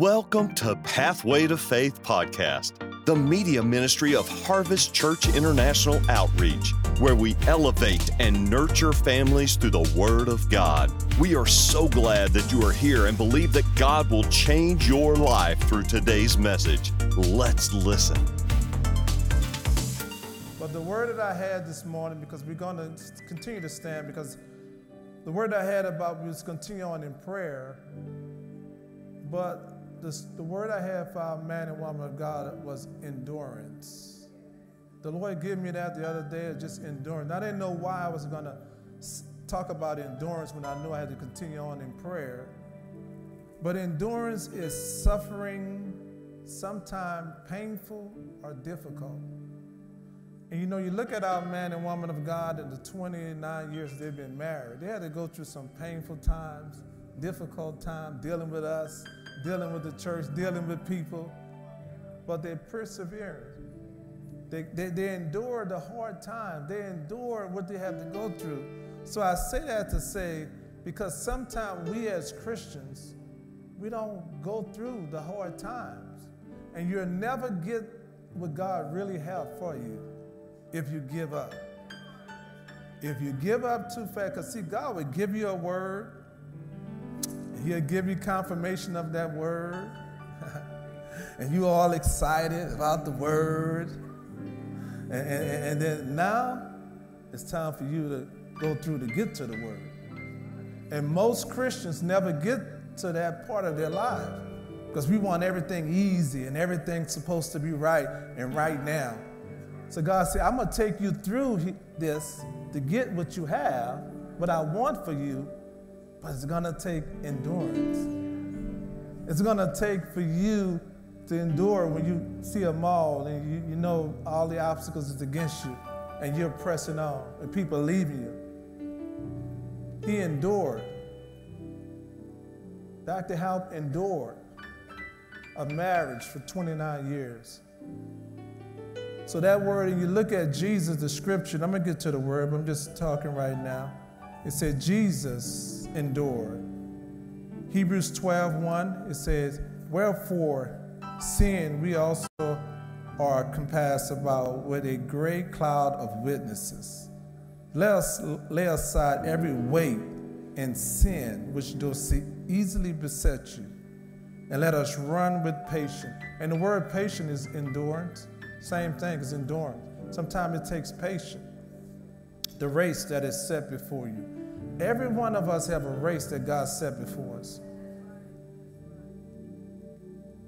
Welcome to Pathway to Faith podcast, the media ministry of Harvest Church International Outreach, where we elevate and nurture families through the Word of God. We are so glad that you are here and believe that God will change your life through today's message. Let's listen. But the word that I had this morning, because we're going to continue to stand, because the word I had about was continue on in prayer, but the, the word I had for our man and woman of God was endurance. The Lord gave me that the other day, just endurance. I didn't know why I was going to talk about endurance when I knew I had to continue on in prayer. But endurance is suffering, sometimes painful or difficult. And you know, you look at our man and woman of God in the 29 years they've been married, they had to go through some painful times, difficult times, dealing with us, dealing with the church, dealing with people, but they persevered. They, they, they endure the hard time. They endure what they have to go through. So I say that to say, because sometimes we as Christians, we don't go through the hard times. And you'll never get what God really has for you if you give up. If you give up too fast, because see, God will give you a word, He'll give you confirmation of that word. and you all excited about the word. And, and, and, then now it's time for you to go through to get to the word. And most Christians never get to that part of their life because we want everything easy and everything's supposed to be right and right now. So God said, I'm going to take you through this to get what you have, what I want for you, but it's going to take endurance. It's going to take for you to endure when you see a mall and you, you know all the obstacles is against you and you're pressing on and people leaving you. He endured. Dr. Halp endured a marriage for 29 years. So that word, and you look at Jesus, the scripture, I'm going to get to the word, but I'm just talking right now. It said Jesus endured. Hebrews 12, 1, it says, Wherefore, seeing we also are compassed about with a great cloud of witnesses, let us lay aside every weight and sin which does easily beset you, and let us run with patience. And the word patient is endurance. Same thing as endurance. Sometimes it takes patience the race that is set before you. Every one of us have a race that God set before us.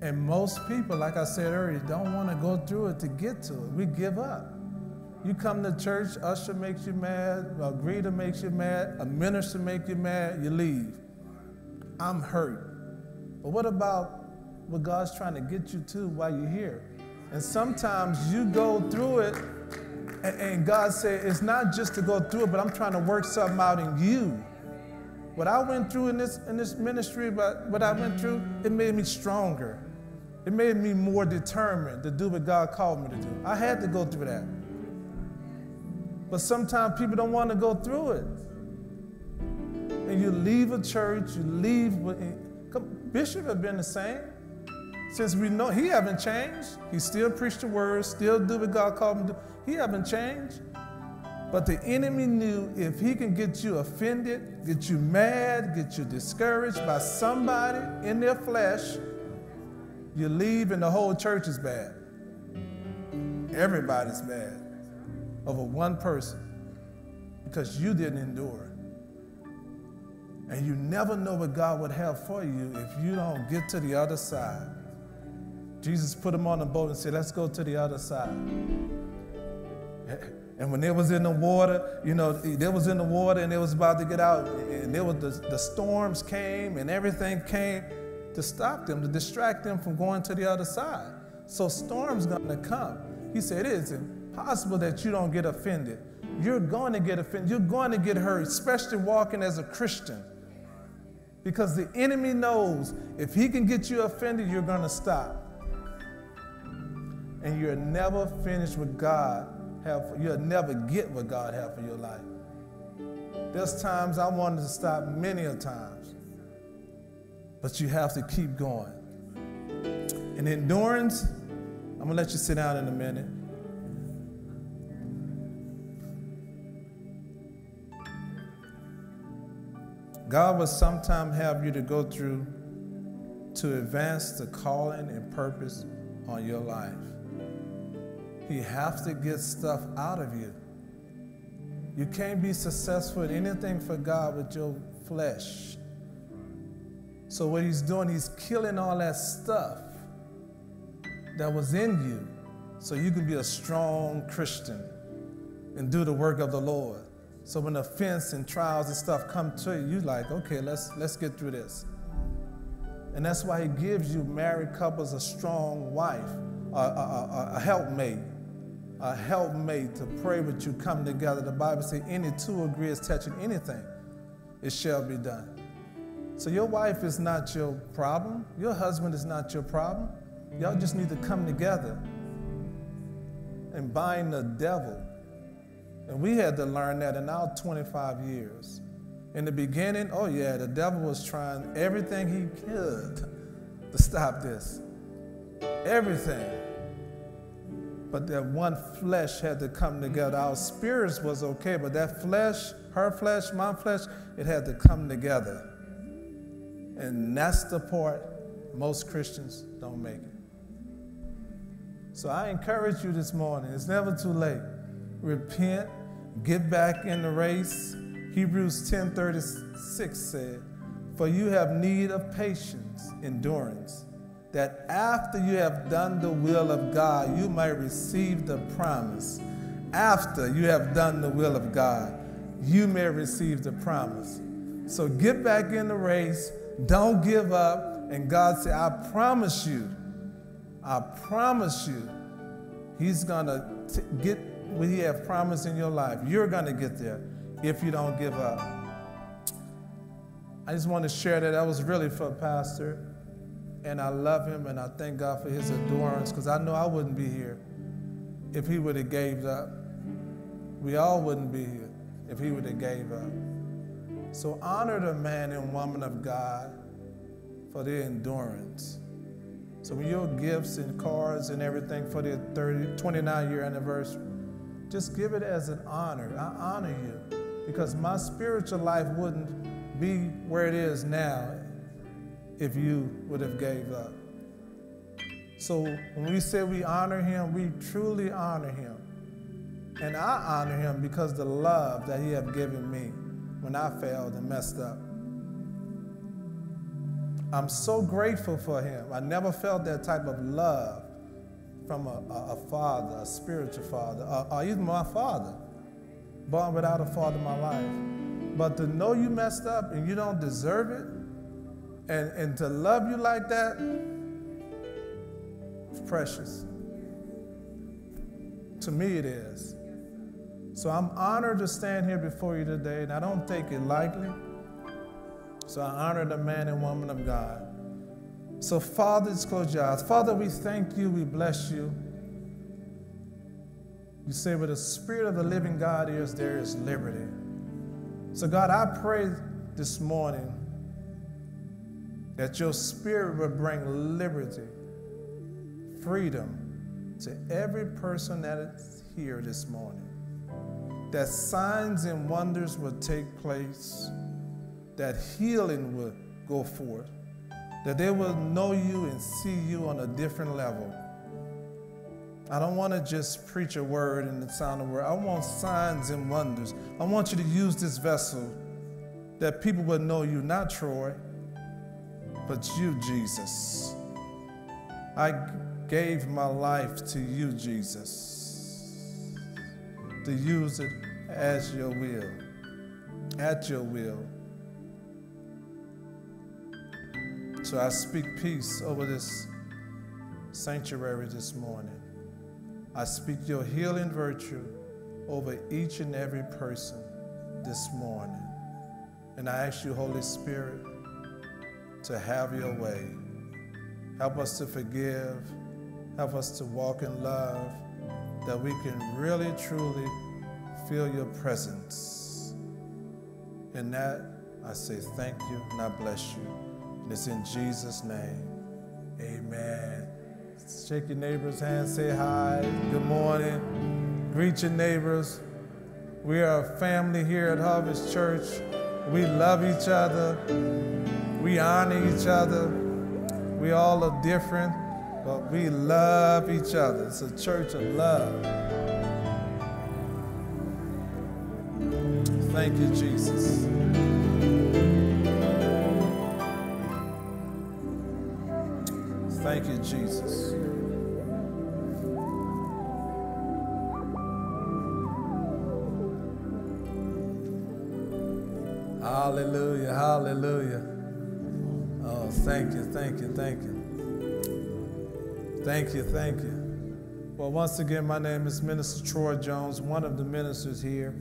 And most people, like I said earlier, don't want to go through it to get to it. We give up. You come to church, usher makes you mad, a greeter makes you mad, a minister makes you mad, you leave. I'm hurt. But what about what God's trying to get you to while you're here? And sometimes you go through it and, God said, it's not just to go through it, but I'm trying to work something out in you. What I went through in this, in this ministry, but what I went through, it made me stronger. It made me more determined to do what God called me to do. I had to go through that. But sometimes people don't want to go through it. And you leave a church, you leave. come, Bishop have been the same. Since we know he haven't changed, he still preached the word, still do what God called him to do. He haven't changed. But the enemy knew if he can get you offended, get you mad, get you discouraged by somebody in their flesh, you leave and the whole church is bad. Everybody's bad over one person because you didn't endure. And you never know what God would have for you if you don't get to the other side. Jesus put them on the boat and said, Let's go to the other side. And when they was in the water, you know, they was in the water and they was about to get out, and there was the, the storms came and everything came to stop them, to distract them from going to the other side. So storms gonna come. He said, it is impossible that you don't get offended. You're going to get offended. You're going to get hurt, especially walking as a Christian. Because the enemy knows if he can get you offended, you're going to stop and you'll never finish with God have you'll never get what God have for your life. There's times I wanted to stop many a times, but you have to keep going. And endurance, I'm to let you sit down in a minute. God will sometime have you to go through to advance the calling and purpose on your life. He has to get stuff out of you. You can't be successful at anything for God with your flesh. So, what he's doing, he's killing all that stuff that was in you so you can be a strong Christian and do the work of the Lord. So when offense and trials and stuff come to you, you like, okay, let's let's get through this. And that's why he gives you married couples a strong wife, a, a, a, a helpmate, a helpmate to pray with you, come together. The Bible says, any two agree is touching anything, it shall be done. So your wife is not your problem. Your husband is not your problem. Y'all just need to come together and bind the devil. And we had to learn that in our 25 years. In the beginning, oh yeah, the devil was trying everything he could to stop this. Everything. But that one flesh had to come together. Our spirits was okay, but that flesh, her flesh, my flesh, it had to come together. And that's the part most Christians don't make it. So I encourage you this morning, it's never too late. Repent, get back in the race. Hebrews 10:36 said, "For you have need of patience, endurance, that after you have done the will of God, you might receive the promise. After you have done the will of God, you may receive the promise." So get back in the race, don't give up, and God said, "I promise you I promise you, He's going to get what He has promised in your life. You're to get there if you don't give up. I just want to share that. That was really for Pastor. And I love him and I thank God for his endurance because I know I wouldn't be here if he would have gave up. We all wouldn't be here if he would have gave up. So honor the man and woman of God for their endurance. So when your gifts and cards and everything for their 30, 29 year anniversary, just give it as an honor. I honor you because my spiritual life wouldn't be where it is now if you would have gave up. So when we say we honor him, we truly honor him. And I honor him because the love that he have given me when I failed and messed up. I'm so grateful for him. I never felt that type of love from a, a, a father, a spiritual father, or, or, even my father, born without a father in my life. But to know you messed up and you don't deserve it, and, and to love you like that, it's precious. To me, it is. So I'm honored to stand here before you today, and I don't take it lightly. So I honor the man and woman of God. So, Father, just close your eyes. Father, we thank you, we bless you. You say, where the Spirit of the living God is, there is liberty. So, God, I pray this morning that your Spirit will bring liberty, freedom to every person that is here this morning. That signs and wonders will take place that healing will go forth, that they will know you and see you on a different level. I don't want to just preach a word and the sound of word. I want signs and wonders. I want you to use this vessel that people will know you, not Troy, but you, Jesus. I gave my life to you, Jesus, to use it as your will, at your will. So I speak peace over this sanctuary this morning. I speak your healing virtue over each and every person this morning. And I ask you, Holy Spirit, to have your way. Help us to forgive. Help us to walk in love, that we can really, truly feel your presence. In that, I say thank you and I bless you. And it's in Jesus' name. Amen. Shake your neighbor's hand, say hi, good morning, greet your neighbors. We are a family here at Harvest Church. We love each other, we honor each other. We all are different, but we love each other. It's a church of love. Thank you, Jesus. Thank you, Jesus. Hallelujah, hallelujah. Oh, thank you, thank you, thank you. Thank you, thank you. Well, once again, my name is Minister Troy Jones, one of the ministers here,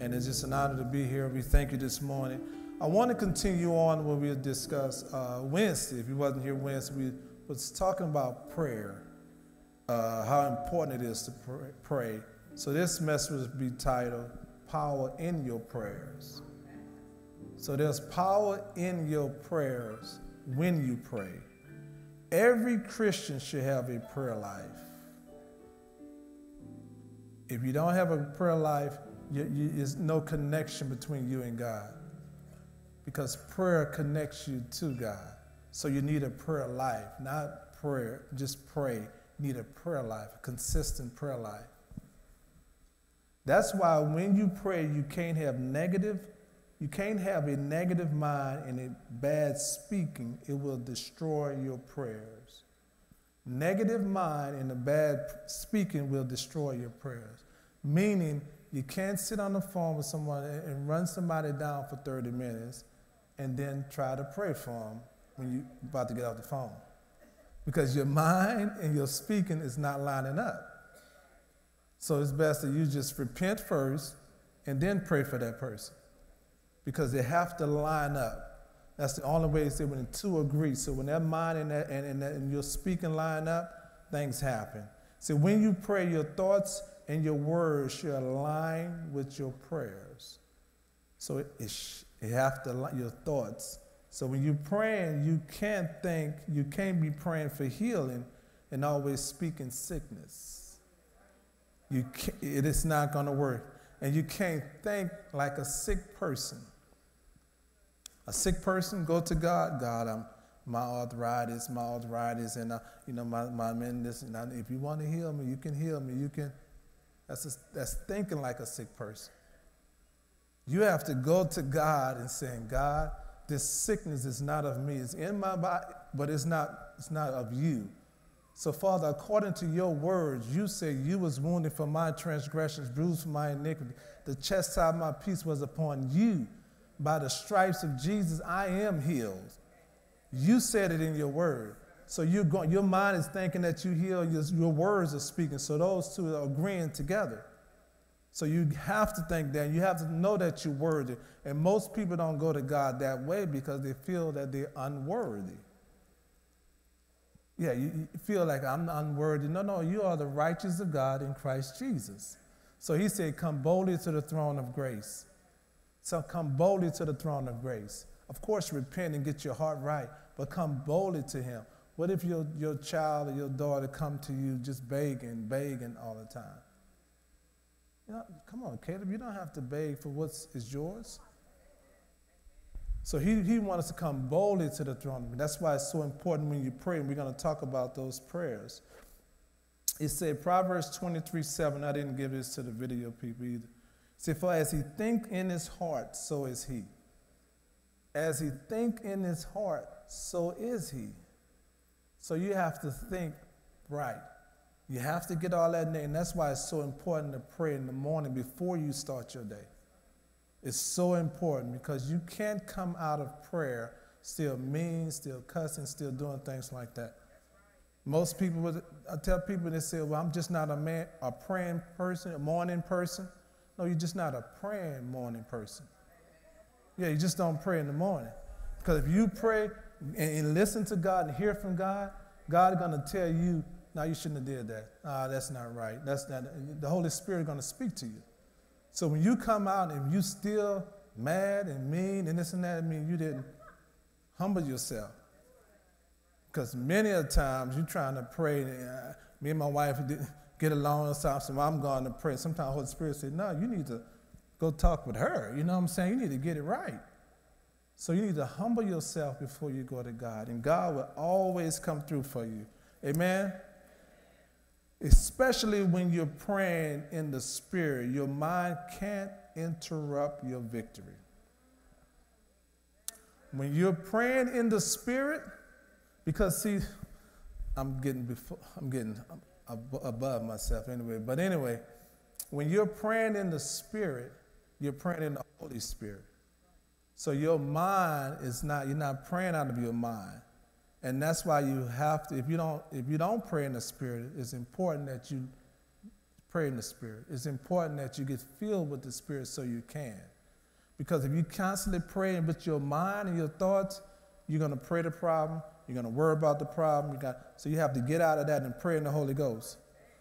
and it's just an honor to be here. We thank you this morning. I want to continue on when we discuss uh, Wednesday. If you wasn't here Wednesday, we was talking about prayer, uh, how important it is to pray. So this message will be titled "Power in Your Prayers." So there's power in your prayers when you pray. Every Christian should have a prayer life. If you don't have a prayer life, you, you, there's no connection between you and God because prayer connects you to God. So you need a prayer life, not prayer, just pray. You need a prayer life, a consistent prayer life. That's why when you pray, you can't have negative you can't have a negative mind and a bad speaking, it will destroy your prayers. Negative mind and a bad speaking will destroy your prayers. Meaning, you can't sit on the phone with someone and run somebody down for 30 minutes and then try to pray for them when you're about to get off the phone. Because your mind and your speaking is not lining up. So it's best that you just repent first and then pray for that person because they have to line up. That's the only way to say when two agree. So when that mind and, that, and, and, and your speaking line up, things happen. So when you pray, your thoughts and your words should align with your prayers. So it, it, it have to your thoughts. So when you're praying, you can't think, you can't be praying for healing and always speaking sickness. You it is not going to work. And you can't think like a sick person. A sick person, go to God. God, I'm my arthritis, my arthritis, and uh, you know my my this. And I, if you want to heal me, you can heal me. You can. That's a, that's thinking like a sick person. You have to go to God and saying, God, this sickness is not of me. It's in my body, but it's not. It's not of you. So, Father, according to your words, you say you was wounded for my transgressions, bruised for my iniquity. The chastisement of my peace was upon you by the stripes of Jesus, I am healed. You said it in your word. So you're going, your mind is thinking that you heal, your, your words are speaking. So those two are agreeing together. So you have to think that. You have to know that you're worthy. And most people don't go to God that way because they feel that they're unworthy. Yeah, you, you feel like I'm unworthy. No, no, you are the righteous of God in Christ Jesus. So he said, Come boldly to the throne of grace. So come boldly to the throne of grace. Of course, repent and get your heart right, but come boldly to Him. What if your, your child or your daughter come to you just begging, begging all the time? You know, come on, Caleb, you don't have to beg for what is yours. So he, he wants us to come boldly to the throne. That's why it's so important when you pray, and we're going to talk about those prayers. It said Proverbs 23 7. I didn't give this to the video people either. See, for as he think in his heart, so is he. As he think in his heart, so is he. So you have to think right. You have to get all that in. And that's why it's so important to pray in the morning before you start your day. It's so important because you can't come out of prayer still mean, still cussing, still doing things like that. Most people would I tell people they say, Well, I'm just not a man, a praying person, a morning person. No, you're just not a praying morning person. Yeah, you just don't pray in the morning. Because if you pray and, listen to God and hear from God, God is going to tell you, no, you shouldn't have did that. Ah, that's not right. That's not, the Holy Spirit is going to speak to you. So when you come out and you still mad and mean and this and that, I mean you didn't humble yourself. Because many of times you're trying to pray, uh, me and my wife get along and stuff, so I'm going to pray. Sometimes Holy Spirit said, no, you need to go talk with her. You know what I'm saying? You need to get it right. So you need to humble yourself before you go to God, and God will always come through for you. Amen? Especially when you're praying in the Spirit, your mind can't interrupt your victory. When you're praying in the Spirit, because see, I'm getting before, I'm getting above myself anyway. But anyway, when you're praying in the Spirit, you're praying in the Holy Spirit. So your mind is not, you're not praying out of your mind. And that's why you have to, if you don't, if you don't pray in the Spirit, it's important that you pray in the Spirit. It's important that you get filled with the Spirit so you can. Because if you constantly pray with your mind and your thoughts, you're going to pray the problem, you're going to worry about the problem. You got, so you have to get out of that and pray in the Holy Ghost.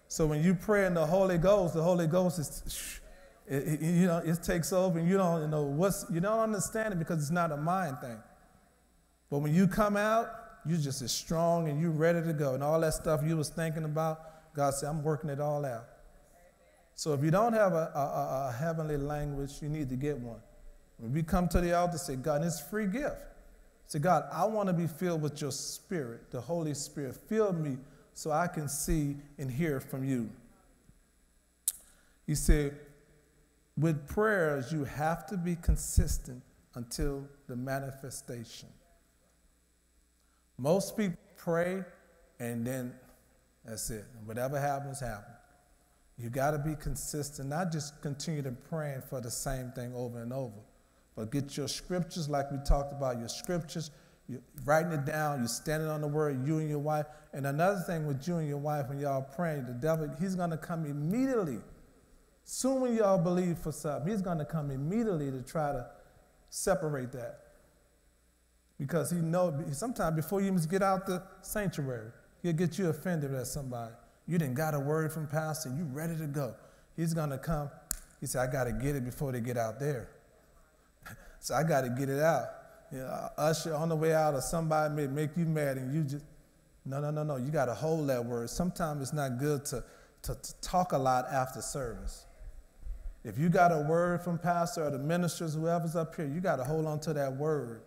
So when you pray in the Holy Ghost, the Holy Ghost is, it, it, you know, it takes over, and you don't you know what's you don't understand it because it's not a mind thing. But when you come out, you're just as strong and you're ready to go, and all that stuff you was thinking about, God said, "I'm working it all out." So if you don't have a, a, a heavenly language, you need to get one. When we come to the altar, say, God, it's a free gift. Say, God, I want to be filled with your spirit, the Holy Spirit. Fill me so I can see and hear from you. He said, with prayers, you have to be consistent until the manifestation. Most people pray and then that's it. Whatever happens, happens. You got to be consistent, not just continue to praying for the same thing over and over, but get your scriptures like we talked about, your scriptures, you're writing it down, you're standing on the word, you and your wife. And another thing with you and your wife, when y'all praying, the devil, he's going to come immediately Soon when y'all believe for something, he's going to come immediately to try to separate that. Because he know sometimes before you even get out the sanctuary, he'll get you offended at somebody. You didn't got a word from pastor, you ready to go. He's going to come. He said, I got to get it before they get out there. So I got to get it out. You know, usher on the way out or somebody may make you mad and you just, no, no, no, no. You got to hold that word. Sometimes it's not good to, to, to talk a lot after service. If you got a word from pastor or the ministers, whoever's up here, you got to hold on to that word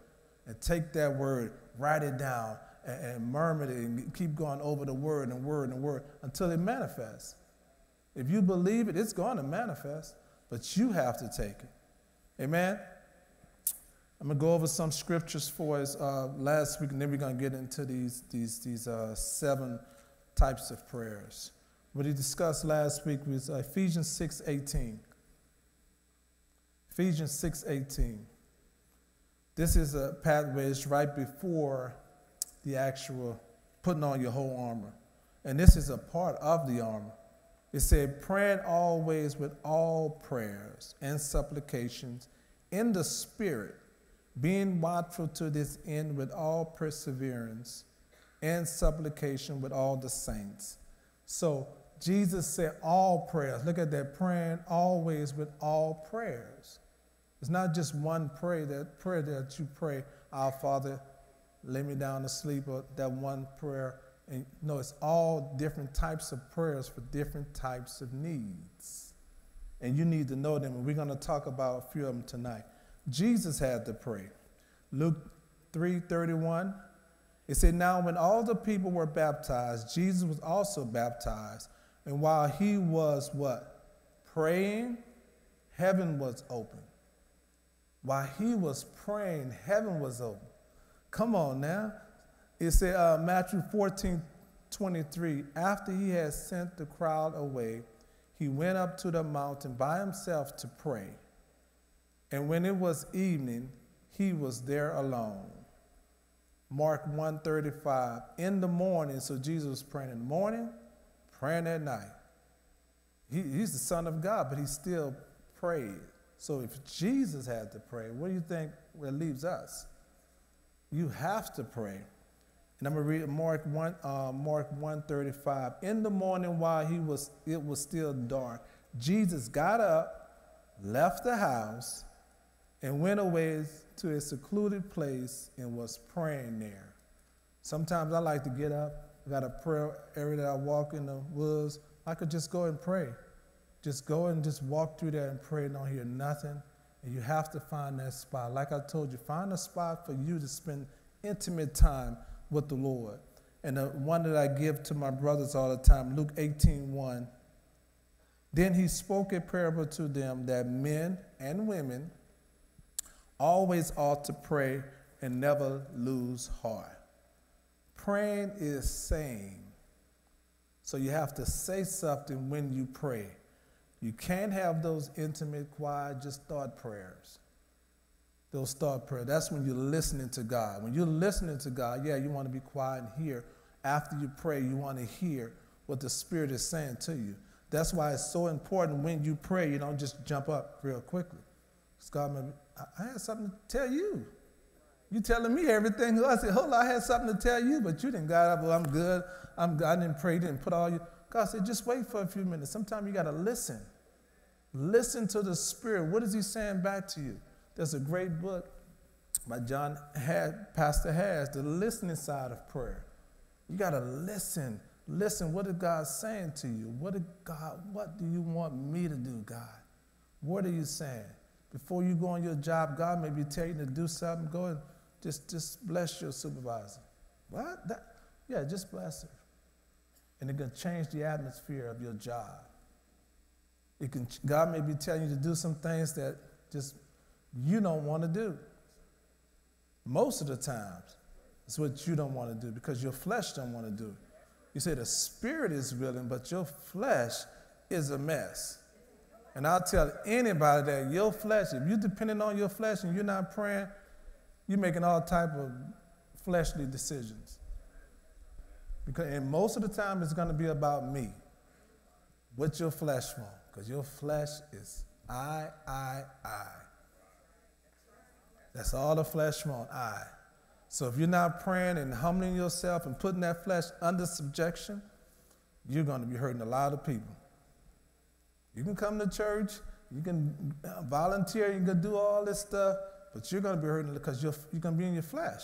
and take that word, write it down, and, and murmur it and keep going over the word and word and word until it manifests. If you believe it, it's going to manifest, but you have to take it. Amen? I'm going to go over some scriptures for us uh, last week, and then we're going to get into these, these, these uh, seven types of prayers. What he discussed last week was Ephesians 6:18. Ephesians 6:18. This is a pathway, it's right before the actual putting on your whole armor. And this is a part of the armor. It said, praying always with all prayers and supplications in the Spirit, being watchful to this end with all perseverance and supplication with all the saints. So Jesus said, all prayers. Look at that, praying always with all prayers. It's not just one prayer that prayer that you pray, Our Father, lay me down to sleep, or that one prayer. And no, it's all different types of prayers for different types of needs. And you need to know them. And we're going to talk about a few of them tonight. Jesus had to pray. Luke 3:31. It said, Now when all the people were baptized, Jesus was also baptized. And while he was what? Praying, heaven was open. While he was praying, heaven was open. Come on now. It said, uh, Matthew 14 23, after he had sent the crowd away, he went up to the mountain by himself to pray. And when it was evening, he was there alone. Mark 135, in the morning, so Jesus was praying in the morning, praying at night. He, he's the Son of God, but he still prayed. So if Jesus had to pray, what do you think it leaves us? You have to pray. And I'm gonna read Mark one, uh, Mark one thirty five. In the morning, while he was, it was still dark. Jesus got up, left the house, and went away to a secluded place and was praying there. Sometimes I like to get up. I got a prayer area that I walk in the woods. I could just go and pray. Just go and just walk through there and pray and don't hear nothing. And you have to find that spot. Like I told you, find a spot for you to spend intimate time with the Lord. And the one that I give to my brothers all the time, Luke 18 1. Then he spoke a parable to them that men and women always ought to pray and never lose heart. Praying is saying. So you have to say something when you pray. You can't have those intimate, quiet, just thought prayers. Those thought prayers. That's when you're listening to God. When you're listening to God, yeah, you want to be quiet and hear. After you pray, you want to hear what the Spirit is saying to you. That's why it's so important when you pray, you don't just jump up real quickly. God, maybe, I had something to tell you. You telling me everything. I said, hold on, I had something to tell you, but you didn't got up. Well, I'm good. I'm good. I didn't pray, didn't put all you. God said, just wait for a few minutes. Sometimes you got to listen. Listen to the Spirit. What is He saying back to you? There's a great book by John had Pastor Has, the listening side of prayer. You got to listen. Listen, what is God saying to you? What God, what do you want me to do, God? What are you saying? Before you go on your job, God may be telling you to do something. Go and just, just bless your supervisor. What? That, yeah, just bless her. And it can change the atmosphere of your job. It can, God may be telling you to do some things that just you don't want to do. Most of the times, it's what you don't want to do because your flesh don't want to do. it. You say the spirit is willing, but your flesh is a mess. And I'll tell anybody that your flesh, if you're depending on your flesh and you're not praying, you're making all type of fleshly decisions. Because and most of the time it's going to be about me. What your flesh want? Because your flesh is I, I, I. That's all the flesh want, I. So if you're not praying and humbling yourself and putting that flesh under subjection, you're going to be hurting a lot of people. You can come to church, you can uh, volunteer, you can do all this stuff, but you're going to be hurting because you're, you're going to be in your flesh.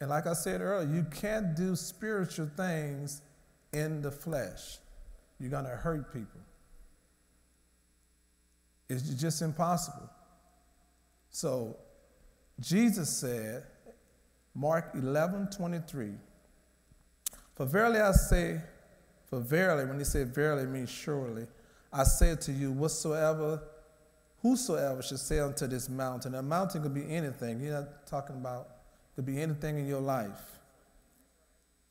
And like I said earlier, you can't do spiritual things in the flesh. You're going to hurt people. It's just impossible. So Jesus said, Mark 11 23, For verily I say, for verily, when he said verily, means surely, I say to you, whatsoever, whosoever should say unto this mountain, a mountain could be anything. You're not talking about, could be anything in your life.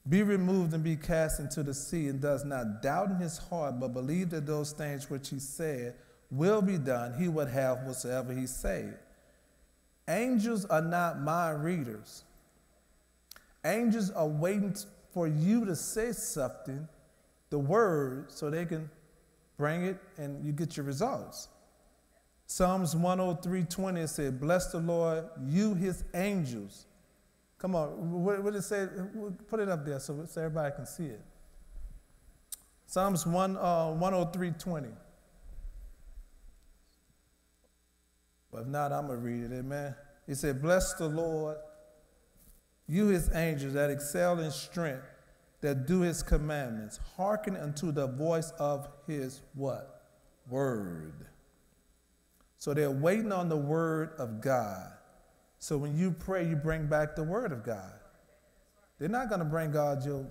Be removed and be cast into the sea, and does not doubt in his heart, but believe that those things which he said will be done, he would have whatsoever he said. Angels are not mind readers. Angels are waiting for you to say something, the word, so they can bring it and you get your results. Psalms 103:20 said, Bless the Lord, you his angels. Come on, what, did it say? Put it up there so, so everybody can see it. Psalms 1, uh, 103:20. But if not, I'm going to read it. Amen. He said, Bless the Lord, you his angels that excel in strength, that do his commandments, hearken unto the voice of his what? Word. So they're waiting on the word of God. So when you pray, you bring back the word of God. They're not going to bring God your,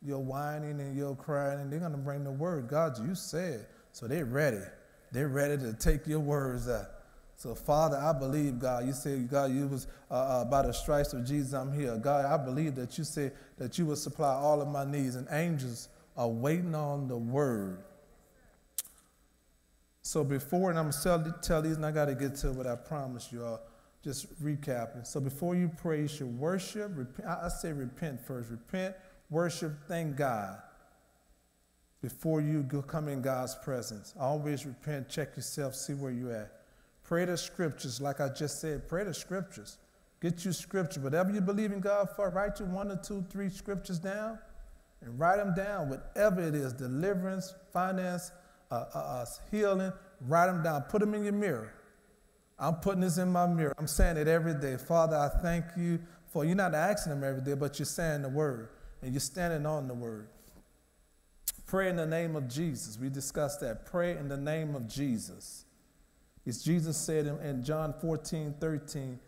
your whining and your crying, and they're going to bring the word. God, you said. So they're ready. They're ready to take your words. So, Father, I believe, God, you said, God, you was uh, uh, by the stripes of Jesus, I'm here. God, I believe that you said that you will supply all of my needs, and angels are waiting on the word. So, before, and I'm going to tell these, and I got to get to what I promised you all, just recapping. So, before you praise, you worship. Repent, I say repent first. Repent, worship, thank God before you come in God's presence. Always repent, check yourself, see where you're at. Pray the scriptures, like I just said. Pray the scriptures. Get you scripture. Whatever you believe in God for, write you one or two, three scriptures down and write them down. Whatever it is deliverance, finance, uh, uh, uh, healing write them down. Put them in your mirror. I'm putting this in my mirror. I'm saying it every day. Father, I thank you for you're not asking them every day, but you're saying the word and you're standing on the word. Pray in the name of Jesus. We discussed that. Pray in the name of Jesus. As Jesus said in, in John 14, 13,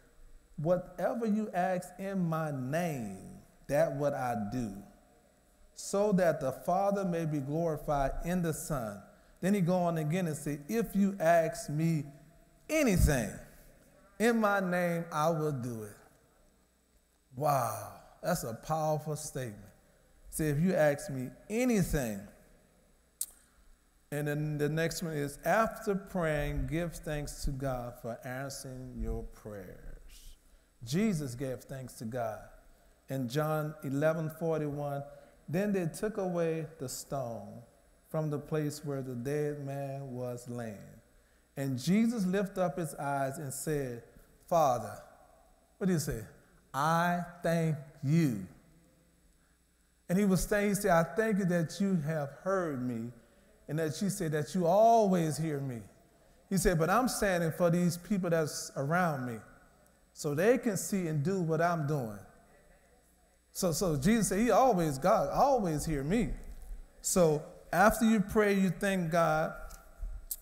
whatever you ask in my name, that what I do, so that the Father may be glorified in the Son. Then he go on again and say, if you ask me anything in my name, I will do it. Wow, that's a powerful statement. Say, if you ask me anything, and then the next one is after praying, give thanks to God for answering your prayers. Jesus gave thanks to God. In John 11 41, then they took away the stone from the place where the dead man was laying. And Jesus lifted up his eyes and said, Father, what did he say? I thank you. And he was saying, he said, I thank you that you have heard me and that you said that you always hear me. He said, but I'm standing for these people that's around me so they can see and do what I'm doing. So, so Jesus said, He always, God, always hear me. So after you pray, you thank God.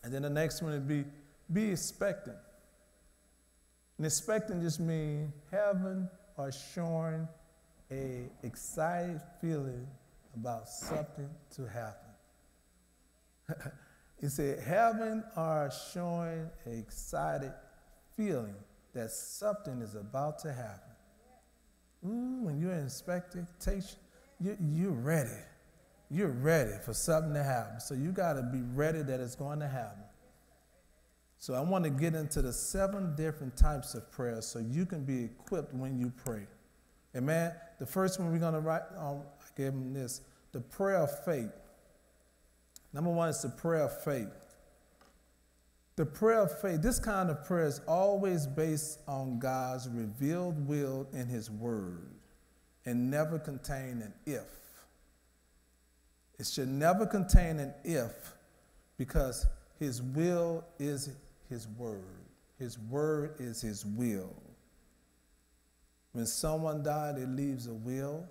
And then the next one would be be expectant. And expecting just means having or showing a excited feeling about something to happen. he said, heaven are showing an excited feeling that something is about to happen. Ooh, when you're in expectation, you, you're ready. You're ready for something to happen. So you got to be ready that it's going to happen. So I want to get into the seven different types of prayer so you can be equipped when you pray. Amen. The first one we're going to write, um, I gave him this the prayer of faith. Number one is the prayer of faith. The prayer of faith, this kind of prayer is always based on God's revealed will in His Word and never contain an if. It should never contain an if because His will is His Word. His Word is His will. When someone died, it leaves a will.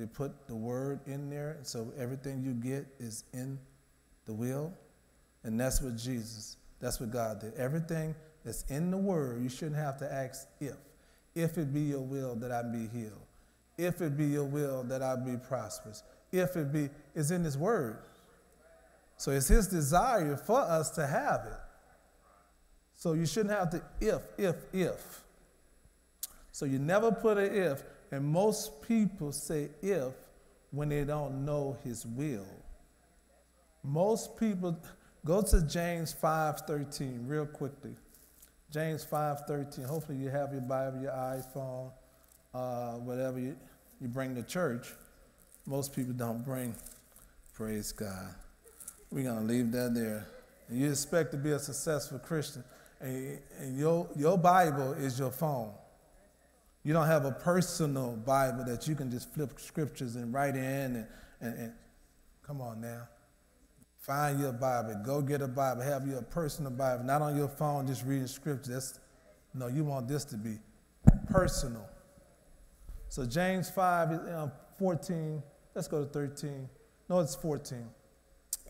They put the Word in there, so everything you get is in the will. And that's what Jesus, that's what God did. Everything that's in the word, you shouldn't have to ask if. If it be your will that I be healed. If it be your will that I be prosperous. If it be, it's in his word. So it's his desire for us to have it. So you shouldn't have to if, if, if. So you never put an if, and most people say if when they don't know his will. Most people, Go to James 5:13 real quickly. James 5:13. Hopefully you have your Bible, your iPhone, uh, whatever you, you bring to church. Most people don't bring. Praise God. We're gonna leave that there. And you expect to be a successful Christian, and, and your your Bible is your phone. You don't have a personal Bible that you can just flip scriptures and write in and, and, and come on now. Find your Bible. Go get a Bible. Have your personal Bible, not on your phone just reading scripture. That's, no, you want this to be personal. So James 5, uh, 14, let's go to 13. No, it's 14.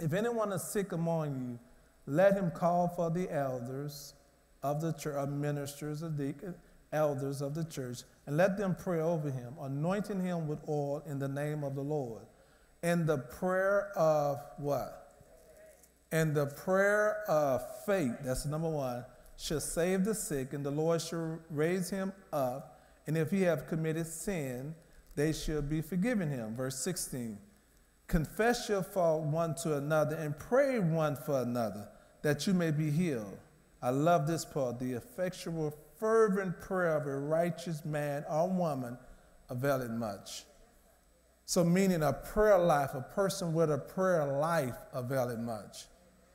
If anyone is sick among you, let him call for the elders of the church, of ministers, of the elders of the church, and let them pray over him, anointing him with oil in the name of the Lord. And the prayer of what? And the prayer of faith, that's number one, shall save the sick, and the Lord shall raise him up. And if he have committed sin, they shall be forgiven him. Verse 16. Confess your fault one to another and pray one for another that you may be healed. I love this part. The effectual, fervent prayer of a righteous man or woman availeth much. So, meaning a prayer life, a person with a prayer life availeth much.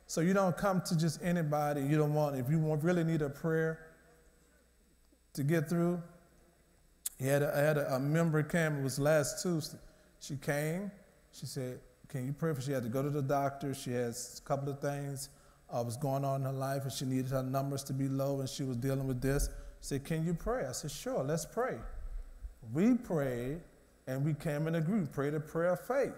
So you don't come to just anybody. You don't want, if you really need a prayer to get through. He had a, I had a, a member came, it was last Tuesday. She came, she said, Can you pray for? She had to go to the doctor. She has a couple of things uh, was going on in her life and she needed her numbers to be low and she was dealing with this. She said, Can you pray? I said, Sure, let's pray. We prayed and we came in a group, prayed a prayer of faith.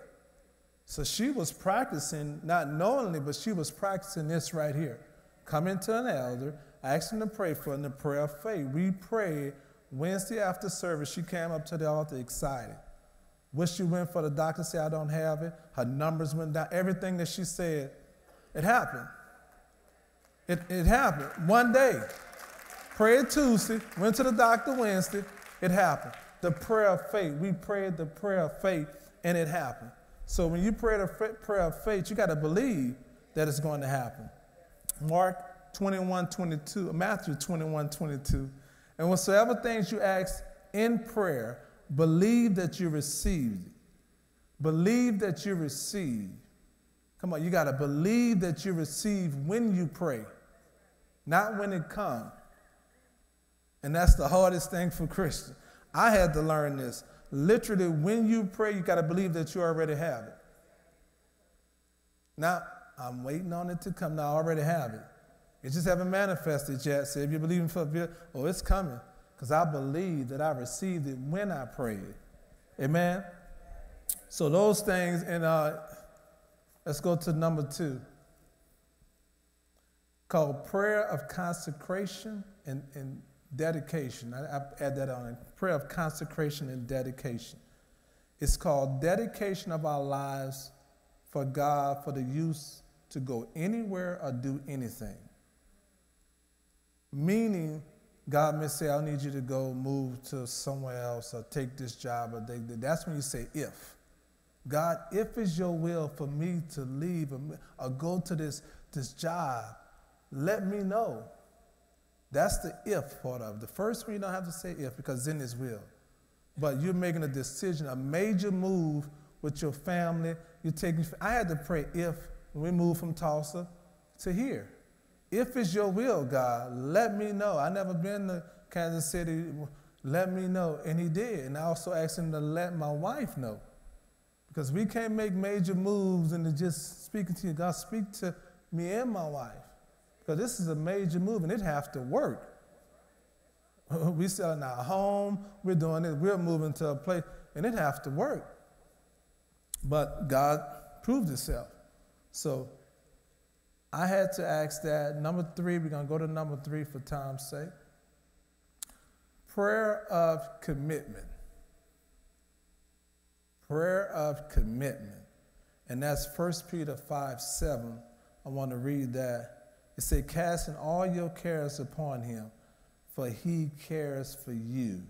So she was practicing, not knowingly, but she was practicing this right here. Coming to an elder, asking to pray for in the prayer of faith. We prayed Wednesday after service. She came up to the altar excited. Wish she went for the doctor, said, I don't have it. Her numbers went down. Everything that she said, it happened. It, it happened. One day, prayed Tuesday, went to the doctor Wednesday, it happened. The prayer of faith. We prayed the prayer of faith, and it happened. So when you pray the prayer of faith, you got to believe that it's going to happen. Mark 21, 22, Matthew 21, 22. And whatsoever things you ask in prayer, believe that you received it. Believe that you receive. Come on, you got to believe that you receive when you pray, not when it comes. And that's the hardest thing for Christians. I had to learn this. Literally, when you pray, you got to believe that you already have it. Now, I'm waiting on it to come. Now, I already have it. It just haven't manifested yet. So if you're believing for it, oh, it's coming. Because I believe that I received it when I prayed. Amen? So those things, and uh, let's go to number two. Called prayer of consecration and, and dedication. I, I add that on. Prayer of consecration and dedication. It's called dedication of our lives for God for the use to go anywhere or do anything. Meaning, God may say, I need you to go move to somewhere else or take this job. Or they, that's when you say, if. God, if it's your will for me to leave or, or go to this, this job, let me know. That's the if part of it. The first one you don't have to say if because then His will. But you're making a decision, a major move with your family. You're taking. I had to pray if we moved from Tulsa to here. If it's your will, God, let me know. I never been to Kansas City. Let me know. And he did. And I also asked him to let my wife know. Because we can't make major moves and just speaking to you. God, speak to me and my wife. Because this is a major move and it has to work. We're selling our home, we're doing it, we're moving to a place, and it has to work. But God proved himself. So I had to ask that. Number three, we're going to go to number three for time's sake. Prayer of commitment. Prayer of commitment. And that's 1 Peter 5 7. I want to read that. It says, Casting all your cares upon him, for he cares for you.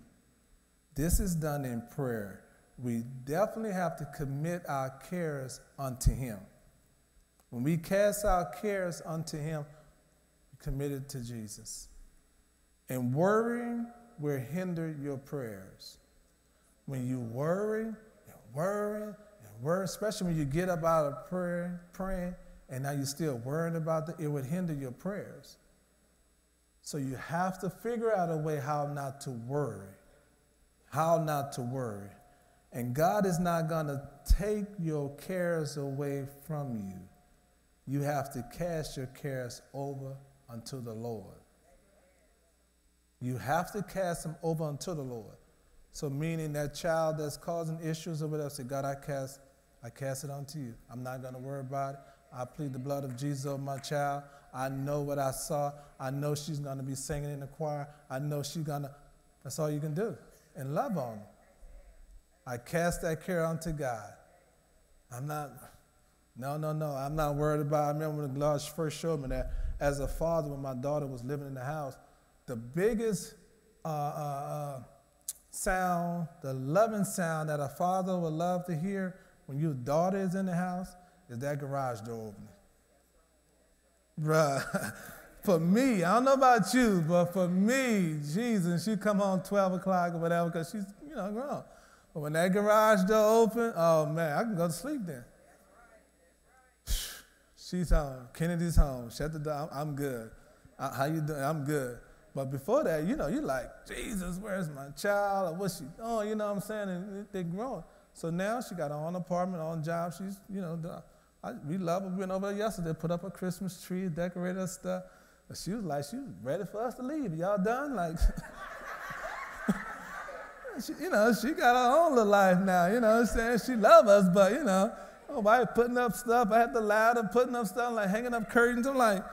This is done in prayer. We definitely have to commit our cares unto him. When we cast our cares unto Him, we commit it to Jesus. And worrying will hinder your prayers. When you worry and worry and worry, especially when you get up out of prayer, praying, and now you're still worrying about it, it would hinder your prayers. So you have to figure out a way how not to worry. How not to worry. And God is not going to take your cares away from you you have to cast your cares over unto the Lord. You have to cast them over unto the Lord. So meaning that child that's causing issues or whatever, say, God, I cast, I cast it unto you. I'm not going to worry about it. I plead the blood of Jesus over my child. I know what I saw. I know she's going to be singing in the choir. I know she's going to, that's all you can do. And love on. I cast that care unto God. I'm not, no, no, no. I'm not worried about. I remember when God first showed me that as a father, when my daughter was living in the house, the biggest uh, uh, uh, sound, the loving sound that a father would love to hear when your daughter is in the house is that garage door opening. Bruh, for me, I don't know about you, but for me, Jesus, she come home 12 o'clock or whatever because she's, you know, grown. But when that garage door open, oh man, I can go to sleep then. She's home. Kennedy's home. Shut the door. I'm, good. Uh, how you doing? I'm good. But before that, you know, you're like, Jesus, where's my child? Or what's she doing? You know what I'm saying? And they're growing. So now she got her own apartment, own job. She's, you know, I, we love her. We went over there yesterday, put up a Christmas tree, decorated her stuff. But she was like, she was ready for us to leave. Y'all done? Like, she, you know, she got her own little life now. You know what I'm saying? She love us, but, you know, oh, nobody putting up stuff. I had the ladder, putting up stuff, like hanging up curtains. I'm like,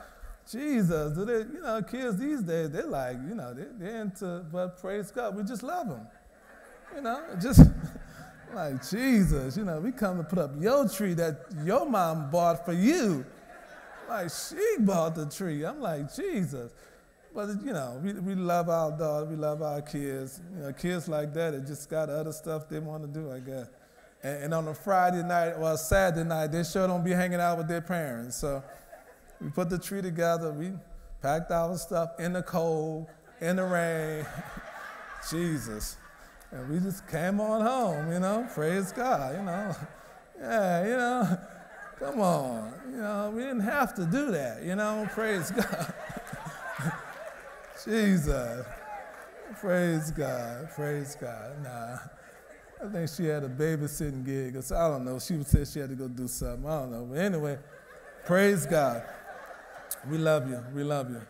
Jesus, do they, you know, kids these days, they're like, you know, they're, they're into, but praise God, we just love them. You know, just like Jesus, you know, we come to put up your tree that your mom bought for you. Like she bought the tree. I'm like, Jesus. But you know, we, we love our daughter, we love our kids. You know, kids like that, they just got other stuff they want to do, I guess. And, and on a Friday night or a Saturday night, they sure don't be hanging out with their parents. So we put the tree together, we packed our stuff in the cold, in the rain. Jesus. And we just came on home, you know, praise God, you know. Yeah, you know, come on. You know, we didn't have to do that, you know, praise God. Jesus. Praise God, praise God. Nah, I think she had a babysitting gig, or so, I don't know. She said she had to go do something. I don't know. But anyway, praise God. We love you. We love you.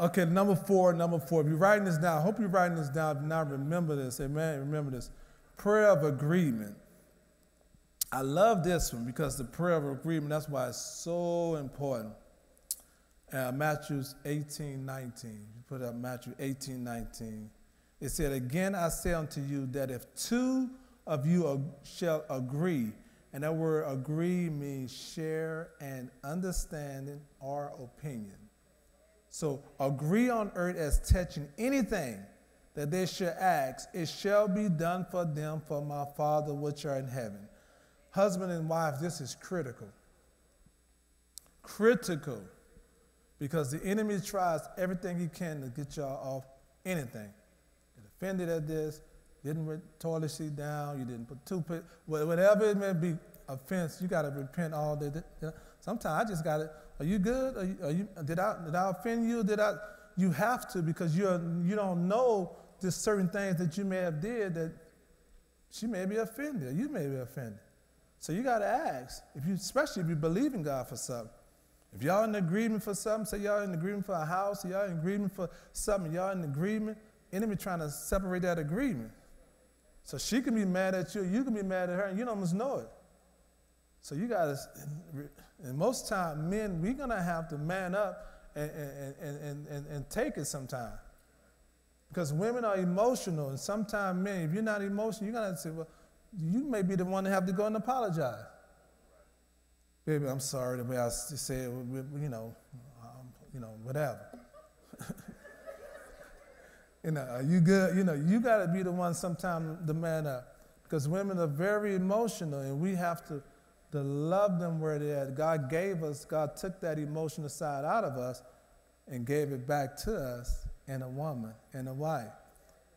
Okay, number four, number four. If you're writing this down, I hope you're writing this down. If not, remember this. Amen. Remember this. Prayer of agreement. I love this one because the prayer of agreement, that's why it's so important. Uh, Matthew 18, 19. You put up Matthew 18, 19. It said, Again I say unto you that if two of you shall agree, and that word agree means share an understanding or opinion so agree on earth as touching anything that they shall ask, it shall be done for them for my Father which are in heaven. Husband and wife, this is critical. Critical. Because the enemy tries everything he can to get y'all off anything. Get offended at this, didn't put toilet seat down, you didn't put toothpaste, whatever it may be, offense, you got to repent all day. Sometimes I just got to are you good? Are you, are you, did, I, did I offend you? Did I? You have to because you're, you don't know just certain things that you may have did that she may be offended. You may be offended. So you got to ask, if you, especially if you believe in God for something. If y'all in agreement for something, say y'all in agreement for a house, y'all in agreement for something, y'all in agreement, enemy trying to separate that agreement. So she can be mad at you, you can be mad at her, and you don't almost know it. So you got to and most time, men, we're going to have to man up and, and, and, and, and take it sometime. Because women are emotional, and sometimes men, if you're not emotional, you're to say, well, you may be the one to have to go and apologize. Baby, I'm sorry the way I said, you know, um, you know, whatever. you know, are you good? You know, you got to be the one sometimes to man up. Because women are very emotional, and we have to to love them where they're at. God gave us, God took that emotional side out of us and gave it back to us in a woman, in a wife.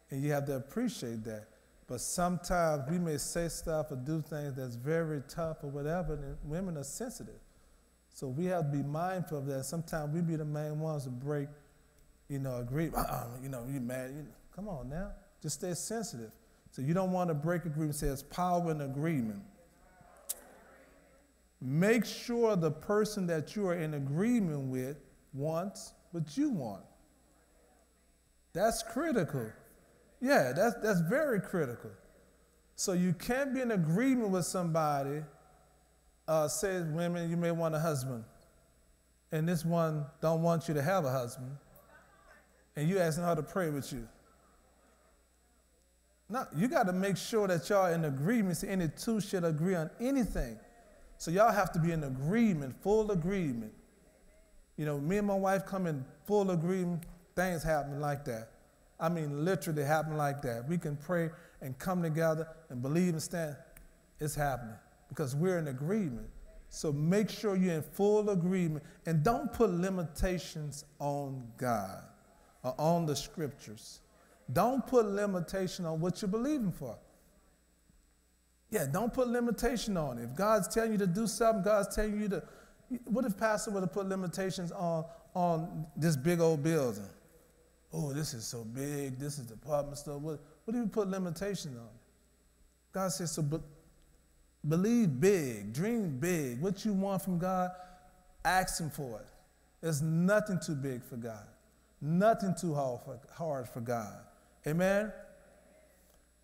And you have to appreciate that. But sometimes we may say stuff or do things that's very tough or whatever, and women are sensitive. So we have to be mindful of that. Sometimes we be the main ones to break, you know, agree. Uh-uh, you know, you mad. You, come on now. Just stay sensitive. So you don't want to break agreement. Say it's power in agreement. Make sure the person that you are in agreement with wants what you want. That's critical. Yeah, that's, that's very critical. So you can't be in agreement with somebody, uh, say women, you may want a husband, and this one don't want you to have a husband, and you asking her to pray with you. No, you got to make sure that y'all in agreement. So any two should agree on anything. So y'all have to be in agreement, full agreement. You know, me and my wife come in full agreement, things happen like that. I mean, literally happen like that. We can pray and come together and believe and stand. It's happening because we're in agreement. So make sure you're in full agreement and don't put limitations on God or on the scriptures. Don't put limitation on what you're believing for. Yeah, don't put limitation on it. If God's telling you to do something, God's telling you to. What if Pastor would have put limitations on, on this big old building? Oh, this is so big. This is department store. What, what do you put limitations on? God says, so, but Believe big, dream big. What you want from God, ask Him for it. There's nothing too big for God, nothing too hard for, hard for God. Amen?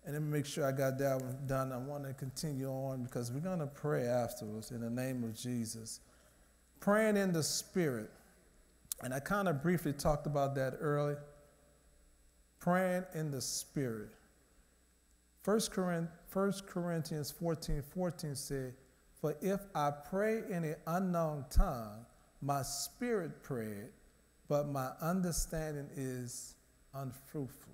And let me make sure I got that one done. I want to continue on because we're going to pray afterwards in the name of Jesus. Praying in the Spirit. And I kind of briefly talked about that early. Praying in the Spirit. 1 Corinthians 14 14 said, For if I pray in an unknown tongue, my spirit prayed, but my understanding is unfruitful.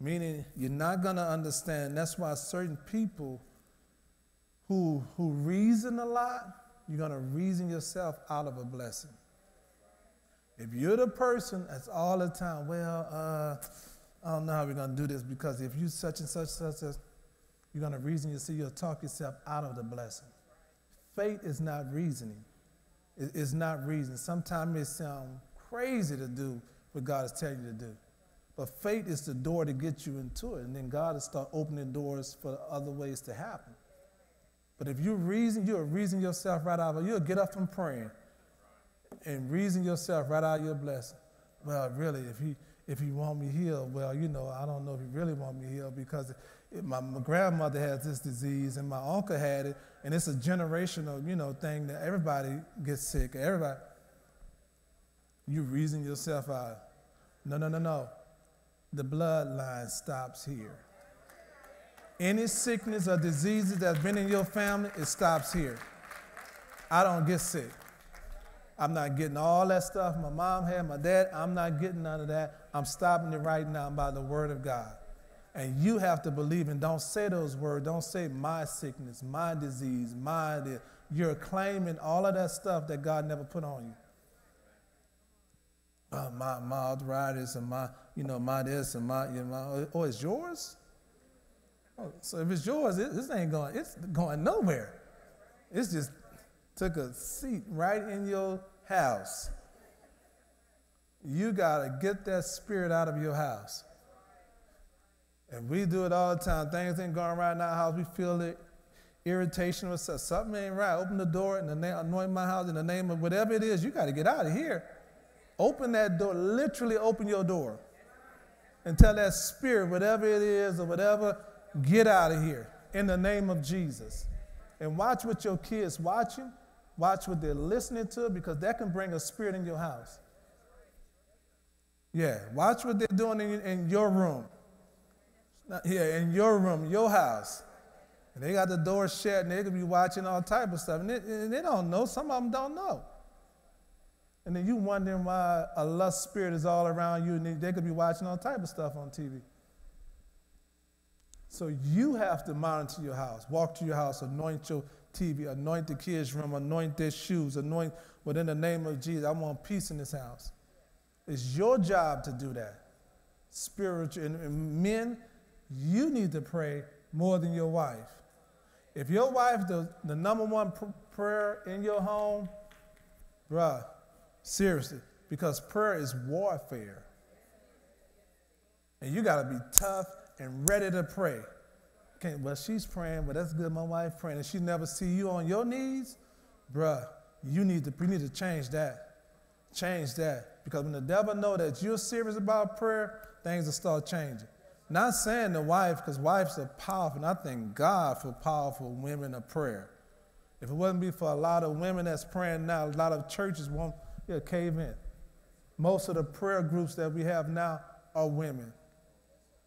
Meaning, you're not going to understand. That's why certain people who, who reason a lot, you're going to reason yourself out of a blessing. If you're the person that's all the time, well, uh, I don't know how we're going to do this because if you such and such, such, such, you're going to reason you see you'll talk yourself out of the blessing. Faith is not reasoning. It's not reasoning. Sometimes it sounds crazy to do what God is telling you to do. But faith is the door to get you into it, and then God will start opening doors for other ways to happen. But if you reason, you'll reason yourself right out of. You'll get up from praying and reason yourself right out of your blessing. Well, really, if he if he want me healed, well, you know, I don't know if he really want me healed because my, my grandmother has this disease and my uncle had it, and it's a generational, you know, thing that everybody gets sick. Everybody, you reason yourself out. No, no, no, no the bloodline stops here. Any sickness or diseases that's been in your family, it stops here. I don't get sick. I'm not getting all that stuff my mom had, my dad. I'm not getting none of that. I'm stopping it right now by the word of God. And you have to believe and don't say those words. Don't say my sickness, my disease, my. You're claiming all of that stuff that God never put on you uh, my, my arthritis and my, you know, my this and my, you know, my, oh, it's yours? Oh, so if it's yours, it, this ain't going, it's going nowhere. It's just took a seat right in your house. You got to get that spirit out of your house. And we do it all the time. Things ain't going right in our house. We feel it, irritation or something ain't right. Open the door and anoint my house in the name of whatever it is. You got to get out of here. Open that door, literally open your door and tell that spirit, whatever it is or whatever, get out of here in the name of Jesus. And watch what your kids watching, watch what they're listening to, because that can bring a spirit in your house. Yeah, watch what they're doing in, in your room. Yeah, in your room, your house. And they got the door shut and they could be watching all type of stuff. And they, and they don't know. Some of them don't know. And then you wondering why a lust spirit is all around you and they could be watching all type of stuff on TV. So you have to monitor your house. Walk to your house, anoint your TV, anoint the kids' room, anoint their shoes, anoint within the name of Jesus. I want peace in this house. It's your job to do that. Spiritual and men, you need to pray more than your wife. If your wife the, the number one pr- prayer in your home, bruh, Seriously, because prayer is warfare. And you got to be tough and ready to pray. Okay, well, she's praying, but that's good. My wife praying, and she never see you on your knees, bruh. You need to, you need to change that. Change that, because when the devil know that you're serious about prayer, things will start changing. Not saying the wife, because wives are powerful, and I thank God for powerful women of prayer. If it wouldn't be for a lot of women that's praying now, a lot of churches won't yeah, cave in. Most of the prayer groups that we have now are women.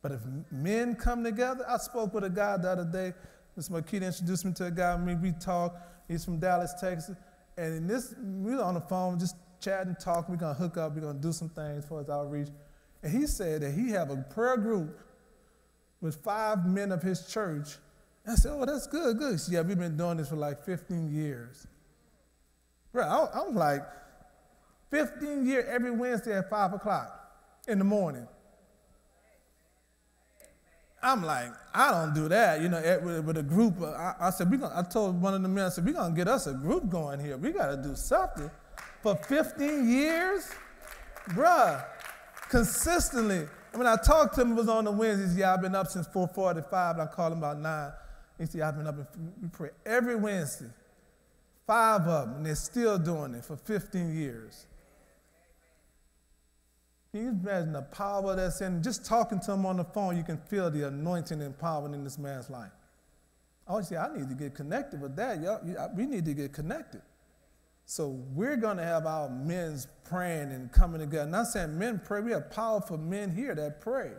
But if men come together, I spoke with a guy the other day. Ms. Makita introduced me to a guy. I mean, we talk. He's from Dallas, Texas. And this, we were on the phone just chatting, talking. We're going to hook up. We're going to do some things for his outreach. And he said that he have a prayer group with five men of his church. And I said, oh, that's good, good. Said, yeah, we've been doing this for like 15 years. Bro, I, I was like, 15 years every Wednesday at 5 o'clock in the morning. I'm like, I don't do that, you know, with, a group. I, I said, we gonna, I told one of the men, I said, we're going to get us a group going here. We got to do something. For 15 years, bruh, consistently. When I talked to him, it was on the Wednesdays. Yeah, I've been up since 4.45, and I called him about 9. You see, I've been up and we pray every Wednesday. Five of them, and they're still doing it for 15 years. You imagine the power that's in just talking to him on the phone? You can feel the anointing and power in this man's life. I always say, I need to get connected with that. we need to get connected. So we're going to have our men's praying and coming together. Not saying men pray. We have powerful men here that pray,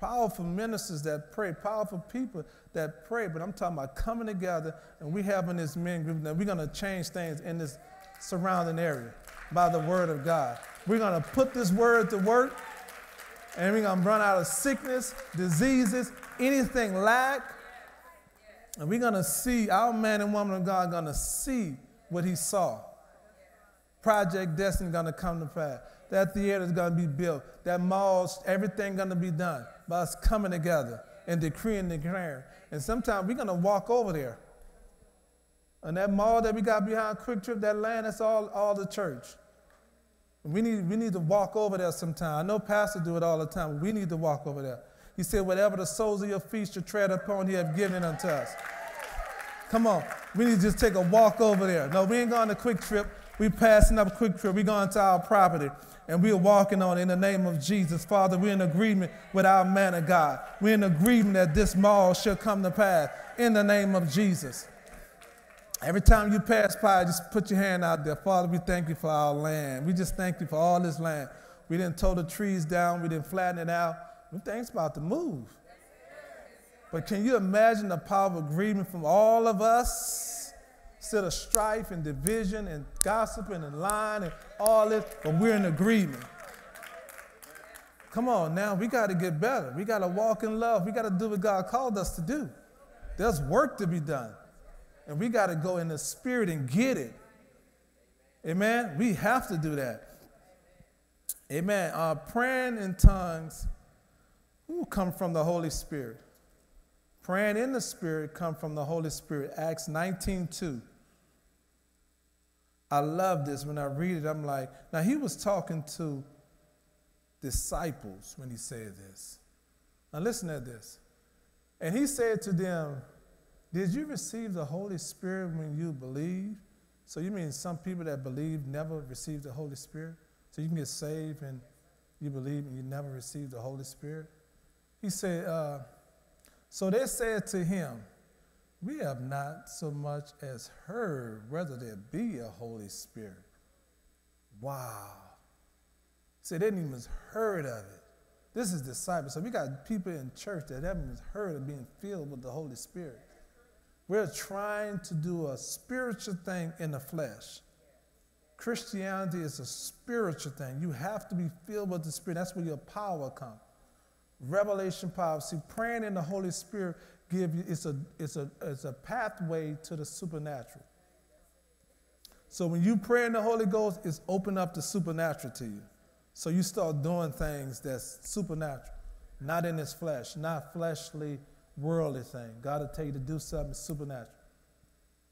powerful ministers that pray, powerful people that pray. But I'm talking about coming together and we having this men group. Now we're going to change things in this surrounding area by the word of God. We're going to put this word to work and we're going to run out of sickness, diseases, anything lack. And we're going to see, our man and woman of God going to see what he saw. Project Destiny going to come to pass. That theater is going to be built. That mall, everything going to be done by us coming together and decreeing and declaring. And sometimes we're going to walk over there. And that mall that we got behind QuikTrip, that land, that's all, all the church. We need, we need to walk over there sometime. I know pastors do it all the time. we need to walk over there. He said, whatever the soles of your feet should tread upon, he have given unto us. Come on. We need to just take a walk over there. No, we ain't going to QuikTrip. We passing up QuikTrip. We going to our property and we're walking on in the name of Jesus. Father, we're in agreement with our man of God. We're in agreement that this mall shall come to pass in the name of Jesus. Every time you pass by, just put your hand out there. Father, we thank you for our land. We just thank you for all this land. We didn't tow the trees down, we didn't flatten it out. We things about to move. But can you imagine the power of agreement from all of us? Instead of strife and division and gossiping and lying and all this, but we're in agreement. Come on now, we got to get better. We got to walk in love. We got to do what God called us to do. There's work to be done. And we got to go in the spirit and get it. Amen. We have to do that. Amen. Uh, praying in tongues will come from the Holy Spirit. Praying in the Spirit come from the Holy Spirit. Acts 19 2. I love this. When I read it, I'm like, now he was talking to disciples when he said this. Now listen to this. And he said to them, did you receive the Holy Spirit when you believe? So you mean some people that believe never received the Holy Spirit? So you can get saved and you believe and you never received the Holy Spirit? He said, uh, so they said to him, we have not so much as heard whether there be a Holy Spirit. Wow. See, they didn't even heard of it. This is disciples. So we got people in church that haven't even heard of being filled with the Holy Spirit. We're trying to do a spiritual thing in the flesh. Christianity is a spiritual thing. You have to be filled with the Spirit. That's where your power comes. Revelation power. See, praying in the Holy Spirit give you it's a it's a it's a pathway to the supernatural. So when you pray in the Holy Ghost, it's open up the supernatural to you. So you start doing things that's supernatural, not in this flesh, not fleshly worldly thing. God will tell you to do something supernatural.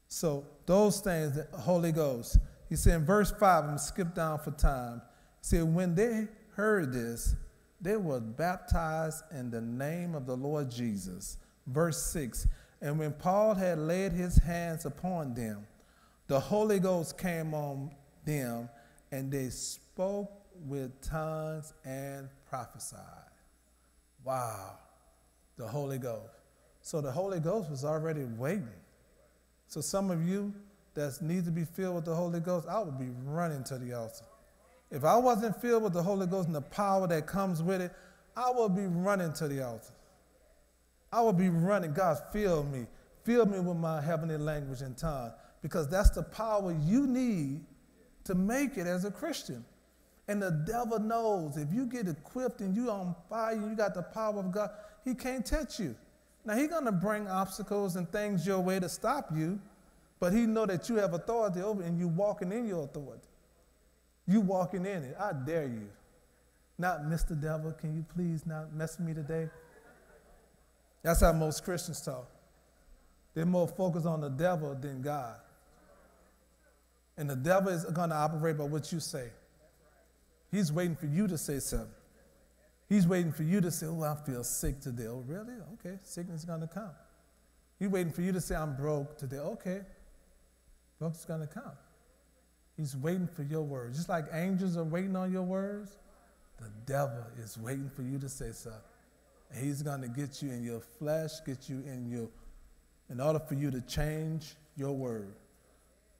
So those things, the Holy Ghost. He said in verse 5, I'm going to skip down for time. He said, when they heard this, they were baptized in the name of the Lord Jesus. Verse 6, and when Paul had laid his hands upon them, the Holy Ghost came on them, and they spoke with tongues and prophesied. Wow the Holy Ghost. So the Holy Ghost was already waiting. So some of you that need to be filled with the Holy Ghost, I would be running to the altar. If I wasn't filled with the Holy Ghost and the power that comes with it, I would be running to the altar. I would be running. God, fill me. Fill me with my heavenly language and tongue. Because that's the power you need to make it as a Christian. And the devil knows if you get equipped and you on fire, you got the power of God, he can't touch you. Now he's gonna bring obstacles and things your way to stop you, but he know that you have authority over and you walking in your authority. You walking in it. I dare you. Not Mr. Devil, can you please not mess with me today? That's how most Christians talk. They're more focused on the devil than God. And the devil is going to operate by what you say. He's waiting for you to say something. He's waiting for you to say, Oh, I feel sick today. Oh, really? Okay, sickness is going to come. He's waiting for you to say, I'm broke today. Okay, broke is going to come. He's waiting for your words. Just like angels are waiting on your words, the devil is waiting for you to say something. And he's going to get you in your flesh, get you in your, in order for you to change your word.